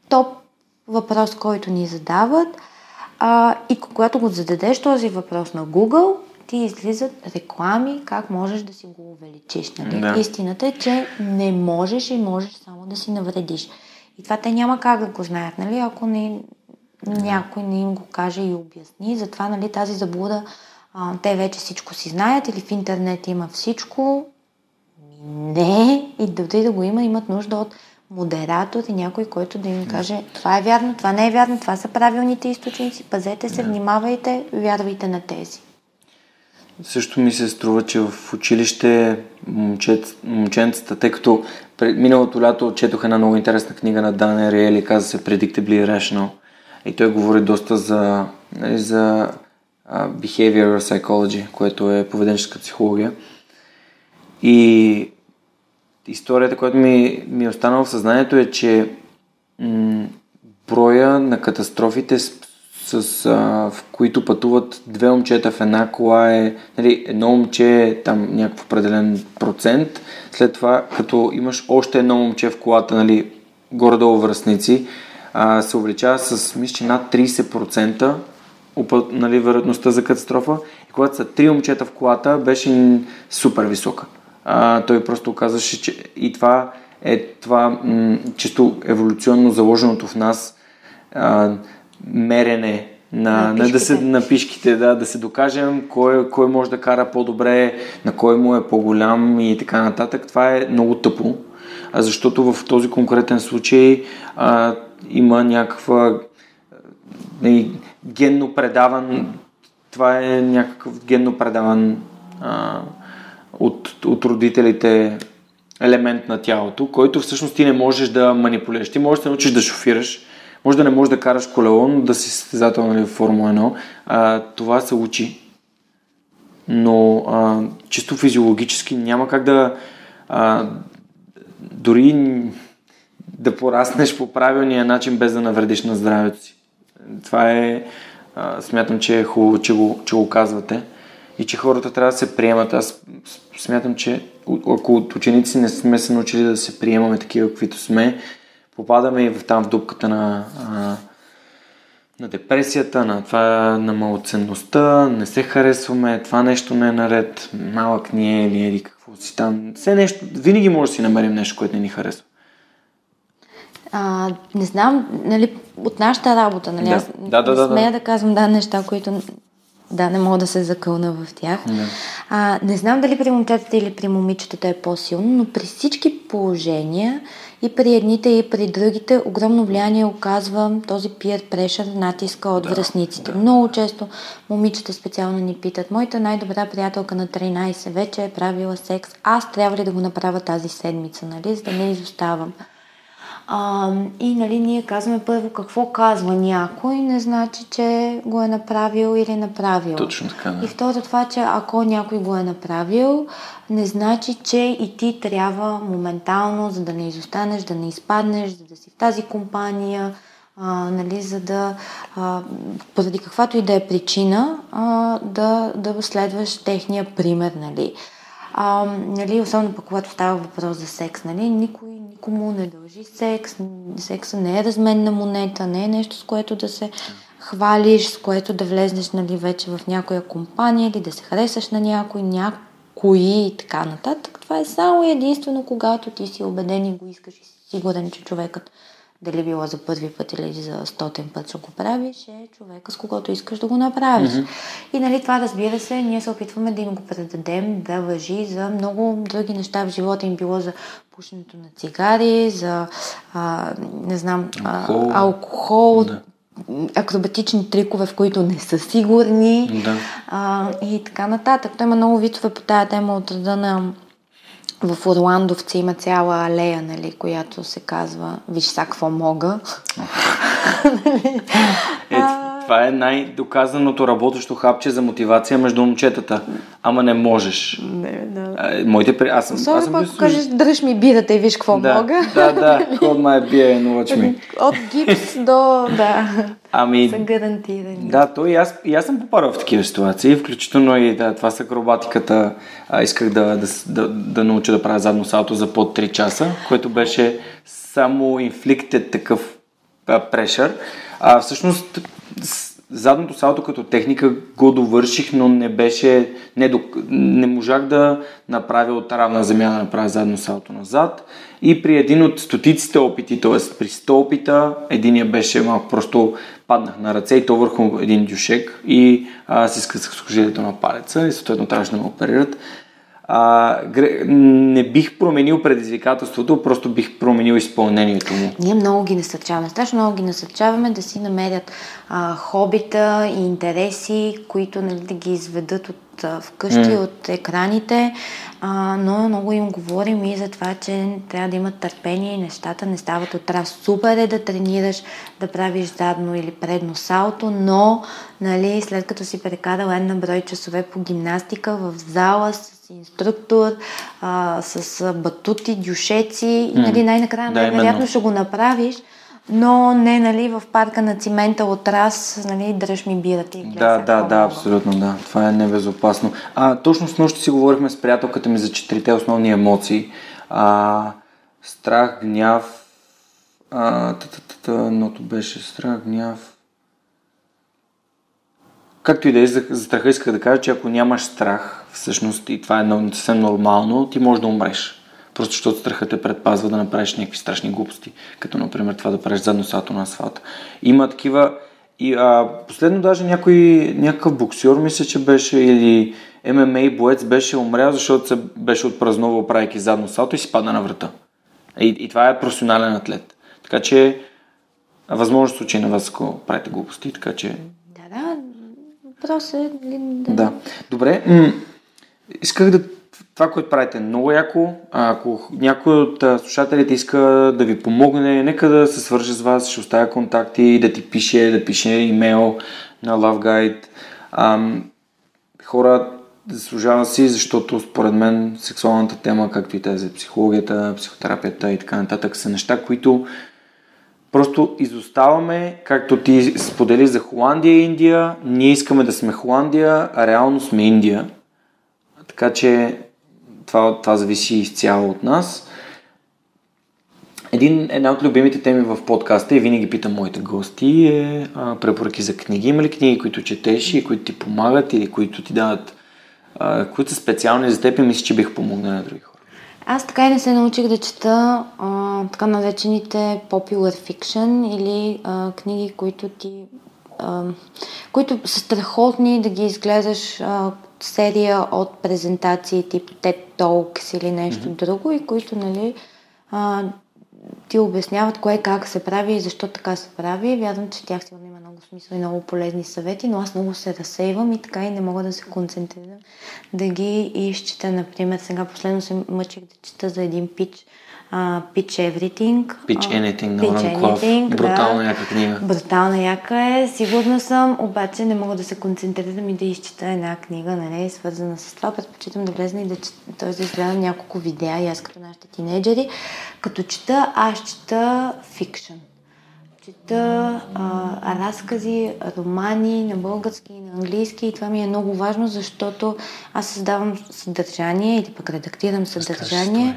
топ въпрос, който ни задават. А, и когато го зададеш този въпрос на Google, ти излизат реклами как можеш да си го увеличиш. Нали? Да. Истината е, че не можеш и можеш само да си навредиш. И това те няма как да го знаят, нали? ако не, някой не им го каже и обясни. Затова нали, тази заблуда, а, те вече всичко си знаят или в интернет има всичко. Не, и дори да го има, имат нужда от модератор и някой, който да им каже това е вярно, това не е вярно, това са правилните източници, пазете се, внимавайте, вярвайте на тези. Също ми се струва, че в училище момчет, момченцата, тъй като пред, миналото лято четох една много интересна книга на Дан Ариели, каза се Predictably Irrational. И той говори доста за, нали, за uh, behavioral psychology, което е поведенческа психология. И историята, която ми, ми е останала в съзнанието е, че м- броя на катастрофите, с, с, а, в които пътуват две момчета в една кола е, нали, едно момче е там някакъв определен процент, след това като имаш още едно момче в колата, нали, горе-долу връзници, а, се увеличава с, мисля, че над 30% опа- нали, вероятността за катастрофа. И когато са три момчета в колата, беше супер висока. А, той просто казваше, че и това е това м- чисто еволюционно заложеното в нас а, мерене на, На на, да се, на пишките, да, да се докажем кой, кой може да кара по-добре, на кой му е по-голям и така нататък. Това е много тъпо, а защото в този конкретен случай а, има някаква нали, генно предаван това е някакъв генно предаван а, от, от родителите елемент на тялото, който всъщност ти не можеш да манипулираш. Ти можеш да научиш да шофираш, може да не можеш да караш колело, но да си състезател нали, в Формула 1. А, това се учи. Но а, чисто физиологически няма как да а, дори да пораснеш по правилния начин без да навредиш на здравето си. Това е, а, смятам, че е хубаво, че го, че го казвате и че хората трябва да се приемат. Аз смятам, че ако от ученици не сме се научили да се приемаме такива, каквито сме, попадаме и в там в дупката на, а, на депресията, на това, на малоценността, не се харесваме, това нещо не е наред, малък ни е или какво си там. Все нещо, винаги може да си намерим нещо, което не ни харесва. А, не знам, нали, от нашата работа, нали, да. аз да, да, да, смея да. да казвам да, неща, които да, не мога да се закълна в тях. Да. А, не знам дали при момчетата или при момичетата е по-силно, но при всички положения и при едните и при другите огромно влияние оказва този peer pressure, натиска от Да, връзниците. да. Много често момичета специално ни питат, моята най-добра приятелка на 13 вече е правила секс, аз трябва ли да го направя тази седмица, нали, за да не изоставам. А, и нали, ние казваме първо какво казва някой, не значи, че го е направил или направил. Точно така, да. И второ това, че ако някой го е направил, не значи, че и ти трябва моментално, за да не изостанеш, да не изпаднеш, за да си в тази компания, а, нали, за да, а, поради каквато и да е причина, а, да, да следваш техния пример, нали. А, нали, особено пък когато става въпрос за секс, нали, никой никому не дължи секс, секса не е разменна монета, не е нещо с което да се хвалиш, с което да влезнеш нали, вече в някоя компания или да се харесаш на някой, някои и така нататък. Това е само единствено, когато ти си убеден и го искаш и си сигурен, че човекът дали било за първи път или за стотен път ще го правиш, е човека, с когото искаш да го направиш. Mm-hmm. И нали, това, разбира се, ние се опитваме да им го предадем, да въжи за много други неща в живота им, било за пушенето на цигари, за, а, не знам, Алкохол. а, алкохол Да. акробатични трикове, в които не са сигурни Да. а, и така нататък. Той има много вицове по тая тема от рода на в Орландовци има цяла алея, нали, която се казва Виж са какво мога. Е, това е най-доказаното работещо хапче за мотивация между момчетата. Ама не можеш. Не, да. А, моите при... Аз съм, аз Особено съм пък бил ако кажеш, дръж ми бирата и виж какво да, мога. Да, да, hold my beer and watch me. От гипс до, да, Ами, са гарантирани. да, то и аз, и аз съм попадал в такива ситуации, включително и да, това с акробатиката. А, исках да, да, да, да науча да правя задно салто за под 3 часа, което беше само инфликтед такъв прешър. А всъщност задното салто като техника го довърших, но не беше, не, до, не можах да направя от равна земя да направя задно салто назад. И при един от стотиците опити, т.е. при 100 опита, единия беше малко просто паднах на ръце и то върху един дюшек и а, си скъсах сухожилието на палеца и съответно трябваше да ме оперират. А, не бих променил предизвикателството, просто бих променил изпълнението му. Ние много ги насърчаваме, страшно много ги насърчаваме да си намерят а, хобита и интереси, които нали, да ги изведат от вкъщи, mm. от екраните, а, но много им говорим и за това, че трябва да имат търпение и нещата не стават от раз. Супер е да тренираш, да правиш задно или предно салто, но нали, след като си прекарал една брой часове по гимнастика в зала инструктор, а, с батути, дюшеци и нали, най-накрая Да, най-вероятно ще го направиш, но не нали, в парка на цимента от раз, нали, дръж ми бирата и гледай Да, да, да, абсолютно, да. Това е небезопасно. А, точно с нощи си говорихме с приятелката ми за четирите основни емоции. А, страх, гняв, а, та, та, та, та, едното беше страх, гняв. Както и да е, за, за страха исках да кажа, че ако нямаш страх, всъщност, и това е съвсем нормално, ти можеш да умреш. Просто защото страхът те предпазва да направиш някакви страшни глупости, като например това да правиш задно салто на асфалта. Има такива и а, последно даже някой, някакъв боксер, мисля, че беше или ММА боец беше умрял, защото се беше отпразнувал правейки задно салто и си падна на врата. И, и това е професионален атлет. Така че, възможно случи на вас, ако правите глупости, така че. Въпрос е, нали, да... Да. Добре, м- исках да това, което правите е много яко. Ако някой от слушателите иска да ви помогне, нека да се свърже с вас, ще оставя контакти, да ти пише, да пише имейл на Love Guide. А, хора заслужава си, защото според мен сексуалната тема, както и тази психологията, психотерапията и така нататък, са неща, които просто изоставаме, както ти сподели за Холандия и Индия. Ние искаме да сме Холандия, а реално сме Индия. Така че това, това зависи изцяло от нас. Един, една от любимите теми в подкаста и винаги питам моите гости е а, препоръки за книги. Има ли книги, които четеш и които ти помагат или които ти дават, а, които са специални за теб и мисля, че бих помогнал на други хора? Аз така и не се научих да чета а, така наречените popular fiction или а, книги, които ти а, които са страхотни да ги изгледаш а, серия от презентации тип TED Talks или нещо mm-hmm. друго и които нали, а, ти обясняват кое как се прави и защо така се прави. Вярвам, че тях сигурно има много смисъл и много полезни съвети, но аз много се разсейвам и така и не мога да се концентрирам да ги изчета. Например, сега последно се мъчих да чета за един пич, uh, Pitch Everything. Pitch Anything на Pitch Anything, Брутална да. яка книга. Брутална яка е. Сигурна съм, обаче не мога да се концентрирам и да изчита една книга, нали, свързана с това. Предпочитам да влезна и да чета, т.е. да изгледам няколко видеа и аз като нашите тинейджери. Като чета, аз чета фикшн чета а, разкази, романи на български и на английски и това ми е много важно, защото аз създавам съдържание или пък редактирам съдържание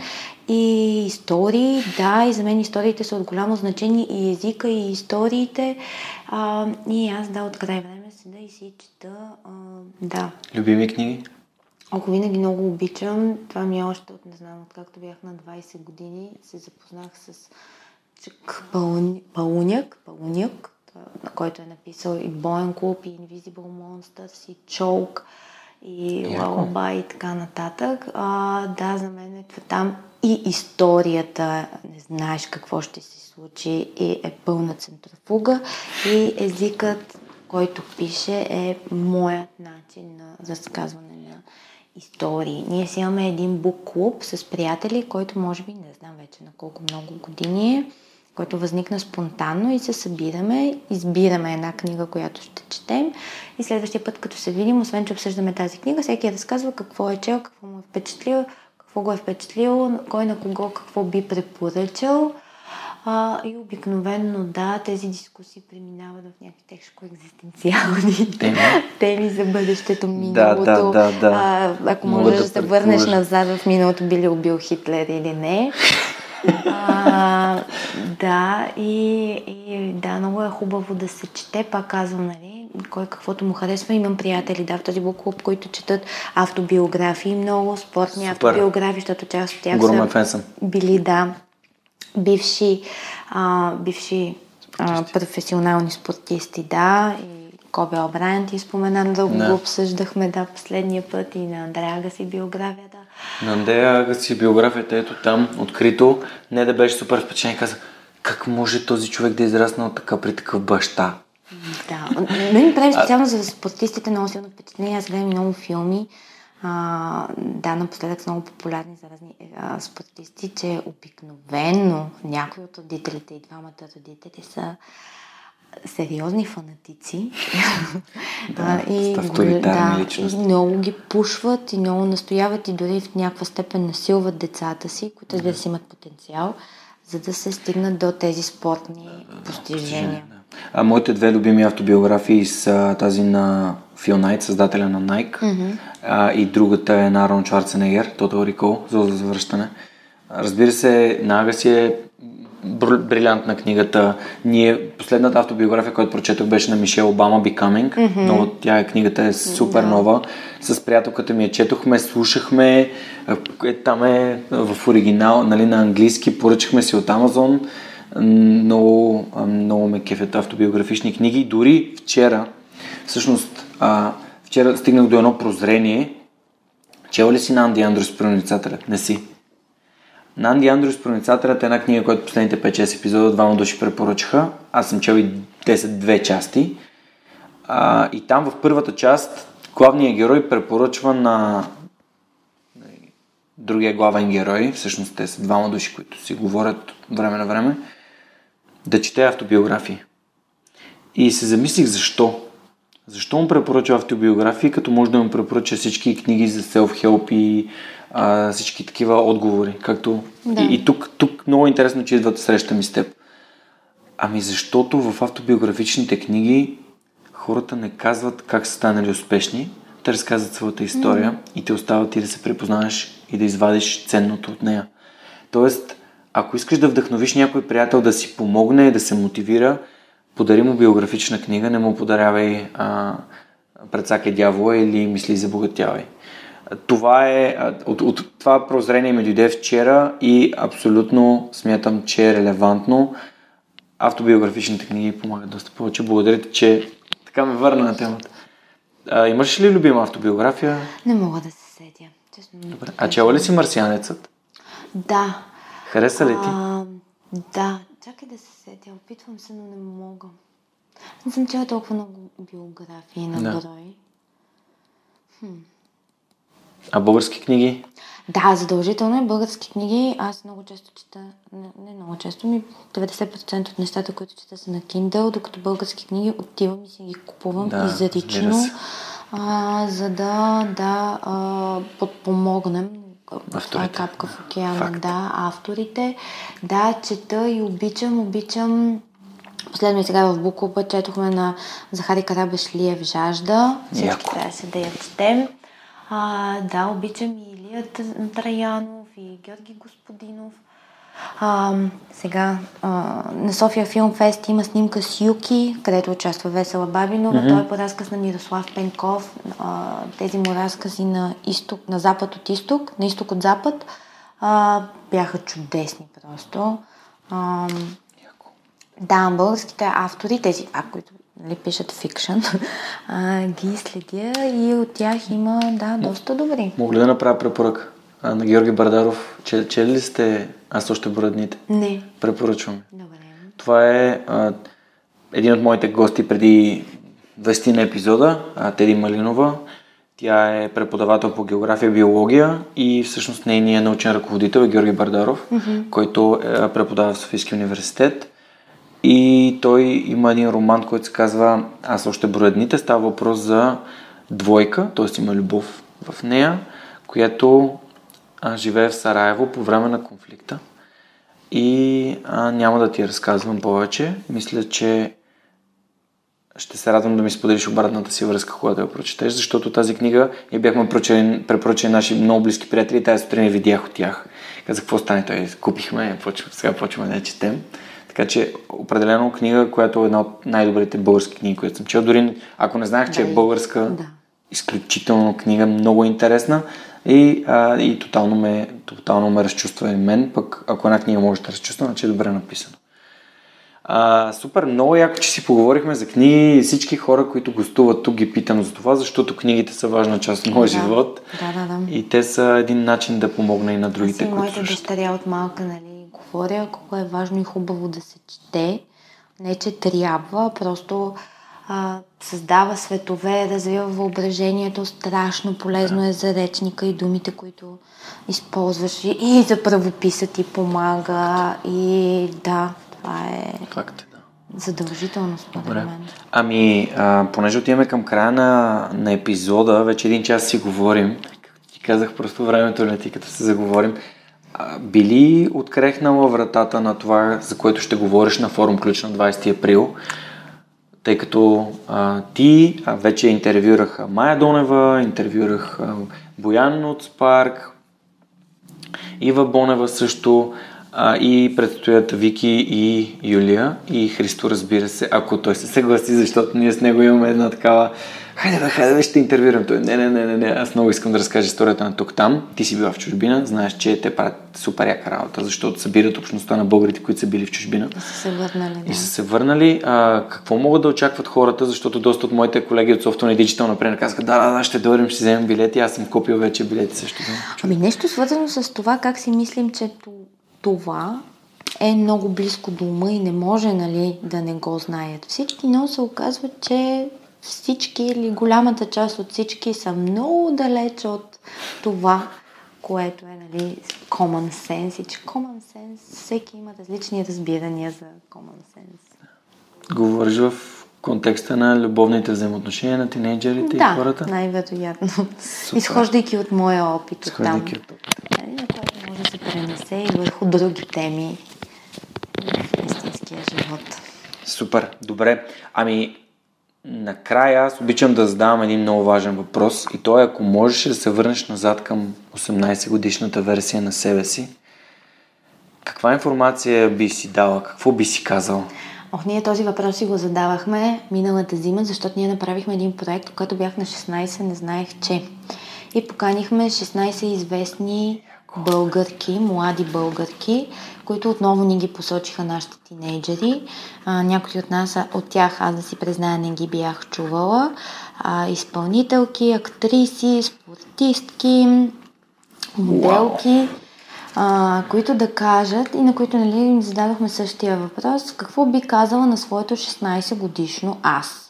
и истории, да, и за мен историите са от голямо значение и езика, и историите. А, и аз, да, от край време седа и си чета, а, да. Любими книги? Ако винаги много обичам, това ми е още от, не знам, откакто бях на 20 години, се запознах с Чак Пауняк, Пауняк, на който е написал и Боен клуб, и Invisible Monsters, и Чолк, и Лалаба и така нататък. А, да, за мен е там. И историята, не знаеш какво ще се случи и е пълна центрофуга. И езикът, който пише е моят начин на разказване истории. Ние си имаме един бук клуб с приятели, който може би не знам вече на колко много години е който възникна спонтанно и се събираме, избираме една книга, която ще четем и следващия път, като се видим, освен че обсъждаме тази книга, всеки разказва какво е чел, какво му е впечатлило, какво го е впечатлило, кой на кого какво би препоръчал. А, и обикновенно, да, тези дискусии преминават в някакви тежко-екзистенциални теми. теми за бъдещето, миналото. Да, да, да, да. А, ако можеш да, да се върнеш назад в миналото, би ли убил Хитлер или не а, да, и, и да, много е хубаво да се чете, пак казвам, нали, кой каквото му харесва. Имам приятели, да, в този клуб, които четат автобиографии много, спортни Супер. автобиографии, защото част от тях Горумен са съм. били, да, бивши, а, бивши а, професионални спортисти, да, и Кобе Обрайан ти спомена, дълго да. го обсъждахме, да, последния път и на Андрея си биографията. На Андрея си биографията ето там, открито, не да беше супер впечатлен каза, как може този човек да е израснал така при такъв баща? Да, мен прави специално за спортистите много силно впечатление. Аз гледам много филми. А, да, напоследък са много популярни за разни а, спортисти, че обикновено някои от родителите и двамата родители са сериозни фанатици. Да, и, да, и много ги пушват и много настояват и дори в някаква степен насилват децата си, които да си имат потенциал, за да се стигнат до тези спортни постижения. А моите две любими автобиографии са тази на Фил Найт, създателя на Nike, mm-hmm. а, и другата е на Арон Шварценегер, Total Recall, за завръщане. Разбира се, Нага си е брилянтна книгата. Ние, последната автобиография, която прочетох, беше на Мишел Обама Becoming, mm-hmm. но тя книгата е супер нова. С приятелката ми я четохме, слушахме, е, там е в оригинал, нали, на английски, поръчахме си от Амазон. Много, много ме кефят автобиографични книги. Дори вчера, всъщност, а, вчера стигнах до едно прозрение. Чел ли си на Анди Андрус, проницателят? Не си. На Анди Андрюс Проницателят е една книга, която последните 5-6 епизода двама души препоръчаха. Аз съм чел и 10 две части. А, и там в първата част главният герой препоръчва на другия главен герой, всъщност те са двама души, които си говорят време на време, да чете автобиографии. И се замислих защо. Защо му препоръчва автобиографии, като може да му препоръча всички книги за self-help и а, всички такива отговори. Както... Да. И, и тук, тук много интересно, че идват среща ми с теб. Ами защото в автобиографичните книги хората не казват как са станали успешни, те разказват своята история mm-hmm. и те остават ти да се препознаваш и да извадиш ценното от нея. Тоест, ако искаш да вдъхновиш някой приятел да си помогне, да се мотивира, подари му биографична книга, не му подарявай а, предсаке дявола или мисли за богатявай. Това е, от, от това прозрение ми дойде вчера и абсолютно смятам, че е релевантно. Автобиографичните книги помагат доста повече. Благодаря ти, че така ме върна на темата. А, имаш ли любима автобиография? Не мога да се седя. Честно, Добре. А чела ли си Марсианецът? Да. Хареса ли ти? А, да. Чакай да се седя. Опитвам се, но не мога. Не съм чела толкова много биографии на Да. брой. А български книги? Да, задължително е български книги. Аз много често чета, не, не много често, ми 90% от нещата, които чета са на Kindle, докато български книги отивам и си ги купувам Да, изрично, а, за да, да а, подпомогнем това е капка в океана, Факт. да, авторите. Да, чета и обичам, обичам Последно и сега в Буклуба четохме на Захари Карабашлиев Жажда. Всички Яко. трябваше да я четем. А, да, обичам и Илия Траянов, и Георги Господинов. А, сега а, на София Филм Фест има снимка с Юки, където участва Весела Бабинова. Той е по разказ на Мирослав Пенков. А, тези му разкази на, изток, на запад от изток, на изток от запад, а, бяха чудесни просто. А, да, българските автори, тези пак, които нали, пишат фикшън, а, ги следя и от тях има, да, доста добри. Мога ли да направя препоръка а, на Георги Бардаров? Че, чели ли сте Аз още броя дните? Не. Препоръчвам. Добре. Това е а, един от моите гости преди 20 на епизода, а, Теди Малинова. Тя е преподавател по география и биология и всъщност нейният научен ръководител е Георги Бардаров, mm-hmm. който е, преподава в Софийския университет. И той има един роман, който се казва Аз още броя дните. Става въпрос за двойка, т.е. има любов в нея, която а, живее в Сараево по време на конфликта. И а, няма да ти разказвам повече. Мисля, че ще се радвам да ми споделиш обратната си връзка, когато я прочетеш, защото тази книга я бяхме препоръчали наши много близки приятели, тази сутрин я видях от тях. Казах, какво стане той? Купихме, сега почваме да я четем. Така че определено книга, която е една от най-добрите български книги, които съм чел. Дори ако не знаех, че Да, е българска, да. Изключително книга, много интересна и, а, и тотално, ме, тотално ме разчувства и мен, пък ако една книга може да разчувства, значи е добре написана. А, супер, много яко, че си поговорихме за книги и всички хора, които гостуват тук ги питам за това, защото книгите са важна част от моя Да. живот Да, да, да. и те са един начин да помогна и на Аз другите, и които моята дъщеря от малка, нали, говоря колко е важно и хубаво да се чете. Не, че трябва, просто а, създава светове, развива въображението, страшно полезно е за речника и думите, които използваш и, и за правописа ти помага и да, това е Факт е, да. задължително според Добре. мен. Ами, а, понеже отиваме към края на, на епизода, вече един час си говорим, както ти казах, просто времето лети, като се заговорим. А, би ли открехнала вратата на това, за което ще говориш на форум Ключ на 20 април? Тъй като а, ти а, вече интервюрах Майя Донева, интервюрах а, Боян от Спарк, Ива Бонева също а, и предстоят Вики и Юлия и Христо, разбира се, ако той се съгласи, защото ние с него имаме една такава Хайде бе, хайде бе, ще интервюрам. Той, не, не, не, не, не, аз много искам да разкажа историята на тук-там. Ти си била в чужбина, знаеш, че те правят супер яка работа, защото събират общността на българите, които са били в чужбина. Да са се върнали, И да. са се върнали. А, какво могат да очакват хората, защото доста от моите колеги от Software и Digital, например, казаха, да, да, да, ще дойдем, ще вземем билети. Аз съм купил вече билети също. Ами нещо свързано с това, как си мислим, че това е много близко до ума и не може нали, да не го знаят всички, но се оказва, че всички или голямата част от всички са много далеч от това, което е нали, common sense и че common sense всеки има различни разбирания за common sense. Говориш в контекста на любовните взаимоотношения на тинейджерите да, и хората? най-вероятно. Изхождайки от моя опит от там. От. Нали, на който може да се пренесе и върху други теми в истинския живот. Супер, добре. Ами, накрая аз обичам да задавам един много важен въпрос и то е ако можеш да се върнеш назад към 18 годишната версия на себе си, каква информация би си дала, какво би си казал? Ох, ние този въпрос си го задавахме миналата зима, защото ние направихме един проект, когато бях на 16, не знаех, че. И поканихме 16 известни българки, млади българки, които отново ни ги посочиха нашите тинейджери. А, някои от нас, от тях, аз да си призная, не ги бях чувала. А, изпълнителки, актриси, спортистки, моделки. А, които да кажат и на които нали, им зададохме същия въпрос, какво би казала на своето 16 годишно аз.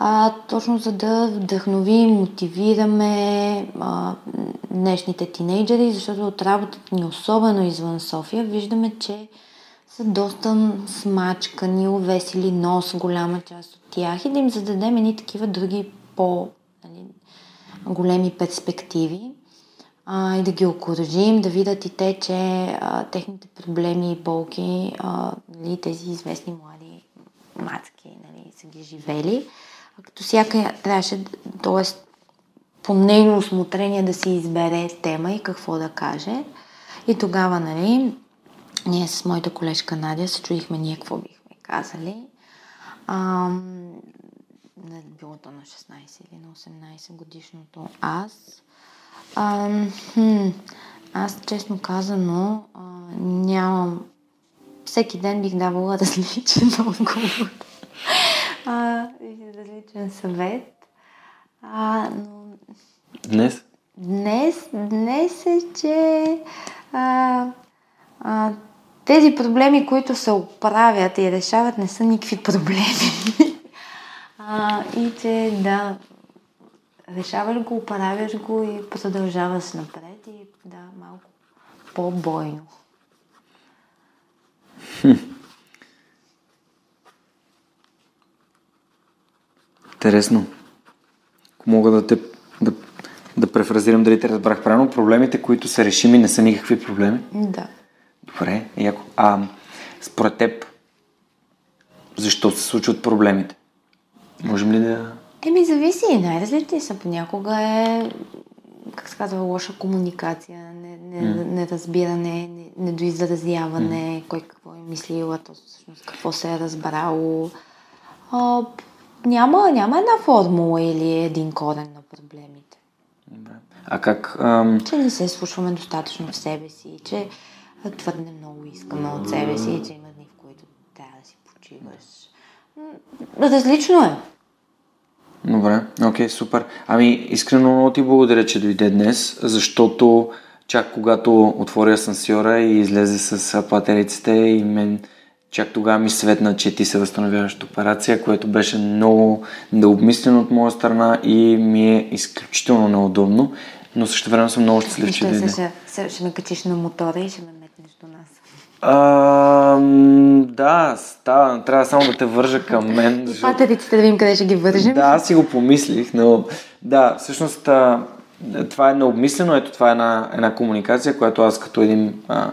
А, точно за да вдъхновим, мотивираме а, днешните тинейджери, защото от работата ни, особено извън София, виждаме, че са доста смачкани, увесили нос, голяма част от тях и да им зададем едни такива други по нали, перспективи а, и да ги окоръжим, да видят и те, че а, техните проблеми и болки, а, нали, тези известни млади мацки нали, са ги живели. Като всяка трябваше, т.е. по нейно осмотрение да си избере тема и какво да каже. И тогава, нали, ние с моята колежка Надя се чудихме ние какво бихме казали. А, не било то на 16 или на 18 годишното аз. А, хм, аз, честно казано, а, нямам... Всеки ден бих давала различен отговор. А, различен съвет. А, но... Днес? Днес, днес е, че а, а, тези проблеми, които се оправят и решават, не са никакви проблеми. а, и че да, решаваш го, оправяш го и продължаваш напред и да, малко по-бойно. Интересно. Ако мога да те да, да префразирам дали те разбрах правилно, проблемите, които са решими, не са никакви проблеми? Да. Добре, яко. А според теб, защо се случват проблемите? Можем ли да Еми, зависи. Най-различни са. Понякога е, как се казва, лоша комуникация, не, не, mm. неразбиране, не, недоизразяване, mm. кой какво е мислил, а то всъщност какво се е разбрало. А, няма, няма една формула или един корен на проблемите. Добре. А как... Ам... Че не се слушваме достатъчно в себе си, че твърде много искаме от себе си, че има дни, в които трябва да си почиваш. Различно е. Добре, окей, okay, супер. Ами, искрено много ти благодаря, че дойде днес, защото чак когато отворя асансьора и излезе с патериците и мен чак тогава ми светна, че ти се възстановяваш от операция, което беше много необмислено от моя страна и ми е изключително неудобно, но също време съм много щастлив, че дойде. Ще, ще, ще ме качиш на мотора и ще ме метнеш до нас. А, да, става. Трябва само да те вържа към мен. Защото... Патериците да видим къде ще ги вържем. Да, аз си го помислих, но да, всъщност това е необмислено. Ето това е една, една комуникация, която аз като един а,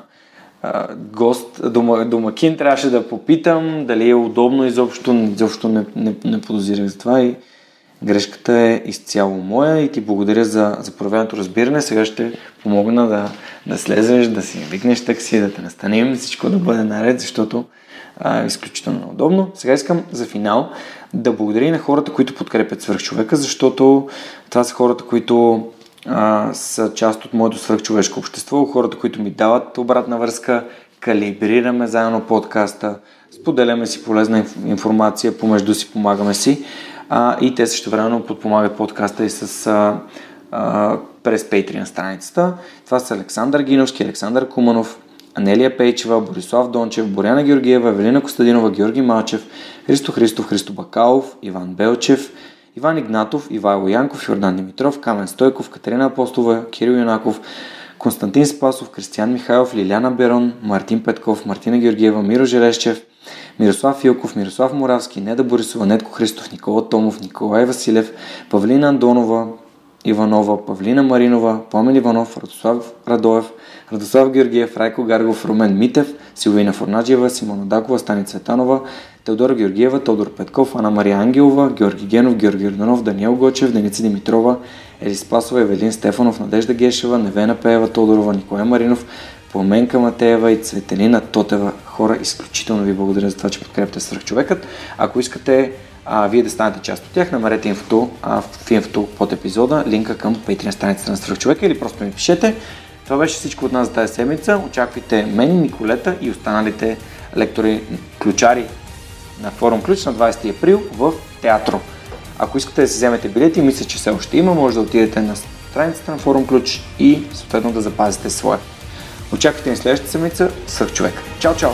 гост, дома, домакин трябваше да попитам дали е удобно изобщо. Изобщо не, не, не подозирах за това и Грешката е изцяло моя и ти благодаря за, за проявеното разбиране. Сега ще помогна да, да слезеш, да си викнеш такси, да те настаним, всичко да бъде наред, защото а, е изключително удобно. Сега искам за финал да благодаря и на хората, които подкрепят свърхчовека, защото това са хората, които а, са част от моето свърхчовешко общество, хората, които ми дават обратна връзка, калибрираме заедно подкаста, споделяме си полезна информация, помежду си помагаме си а, и те също времено подпомагат подкаста и с а, а, през Patreon страницата. Това са Александър Гиновски, Александър Куманов, Анелия Пейчева, Борислав Дончев, Боряна Георгиева, Евелина Костадинова, Георги Малчев, Христо Христов, Христо Бакалов, Иван Белчев, Иван Игнатов, Ивайло Янков, Йордан Димитров, Камен Стойков, Катерина Апостова, Кирил Юнаков, Константин Спасов, Кристиян Михайлов, Лиляна Берон, Мартин Петков, Мартина Георгиева, Миро Желещев, Мирослав Филков, Мирослав Моравски, Неда Борисова, Нетко Христов, Никола Томов, Николай Василев, Павлина Андонова, Иванова, Павлина Маринова, Пламен Иванов, Радослав Радоев, Радослав Георгиев, Райко Гаргов, Румен Митев, Силвина Форнаджиева, Симона Дакова, Стани Цветанова, Теодора Георгиева, Тодор Петков, Ана Мария Ангелова, Георги Генов, Георги Орданов, Даниел Гочев, Деница Димитрова, Елис Спасова, Евелин Стефанов, Надежда Гешева, Невена Пеева, Тодорова, Николай Маринов, Пламенка Матеева и Цветелина Тотева. Хора, изключително ви благодаря за това, че подкрепяте Свръхчовекът. Ако искате а, вие да станете част от тях, намерете инфото а, в инфото под епизода, линка към Patreon страницата на Свръхчовека или просто ми пишете. Това беше всичко от нас за тази седмица. Очаквайте мен, Николета и останалите лектори, ключари на форум Ключ на 20 април в театро. Ако искате да си вземете билети, мисля, че все още има, може да отидете на страницата на форум Ключ и съответно да запазите своя. Очаквайте ни следващата седмица с човек. Чао, чао!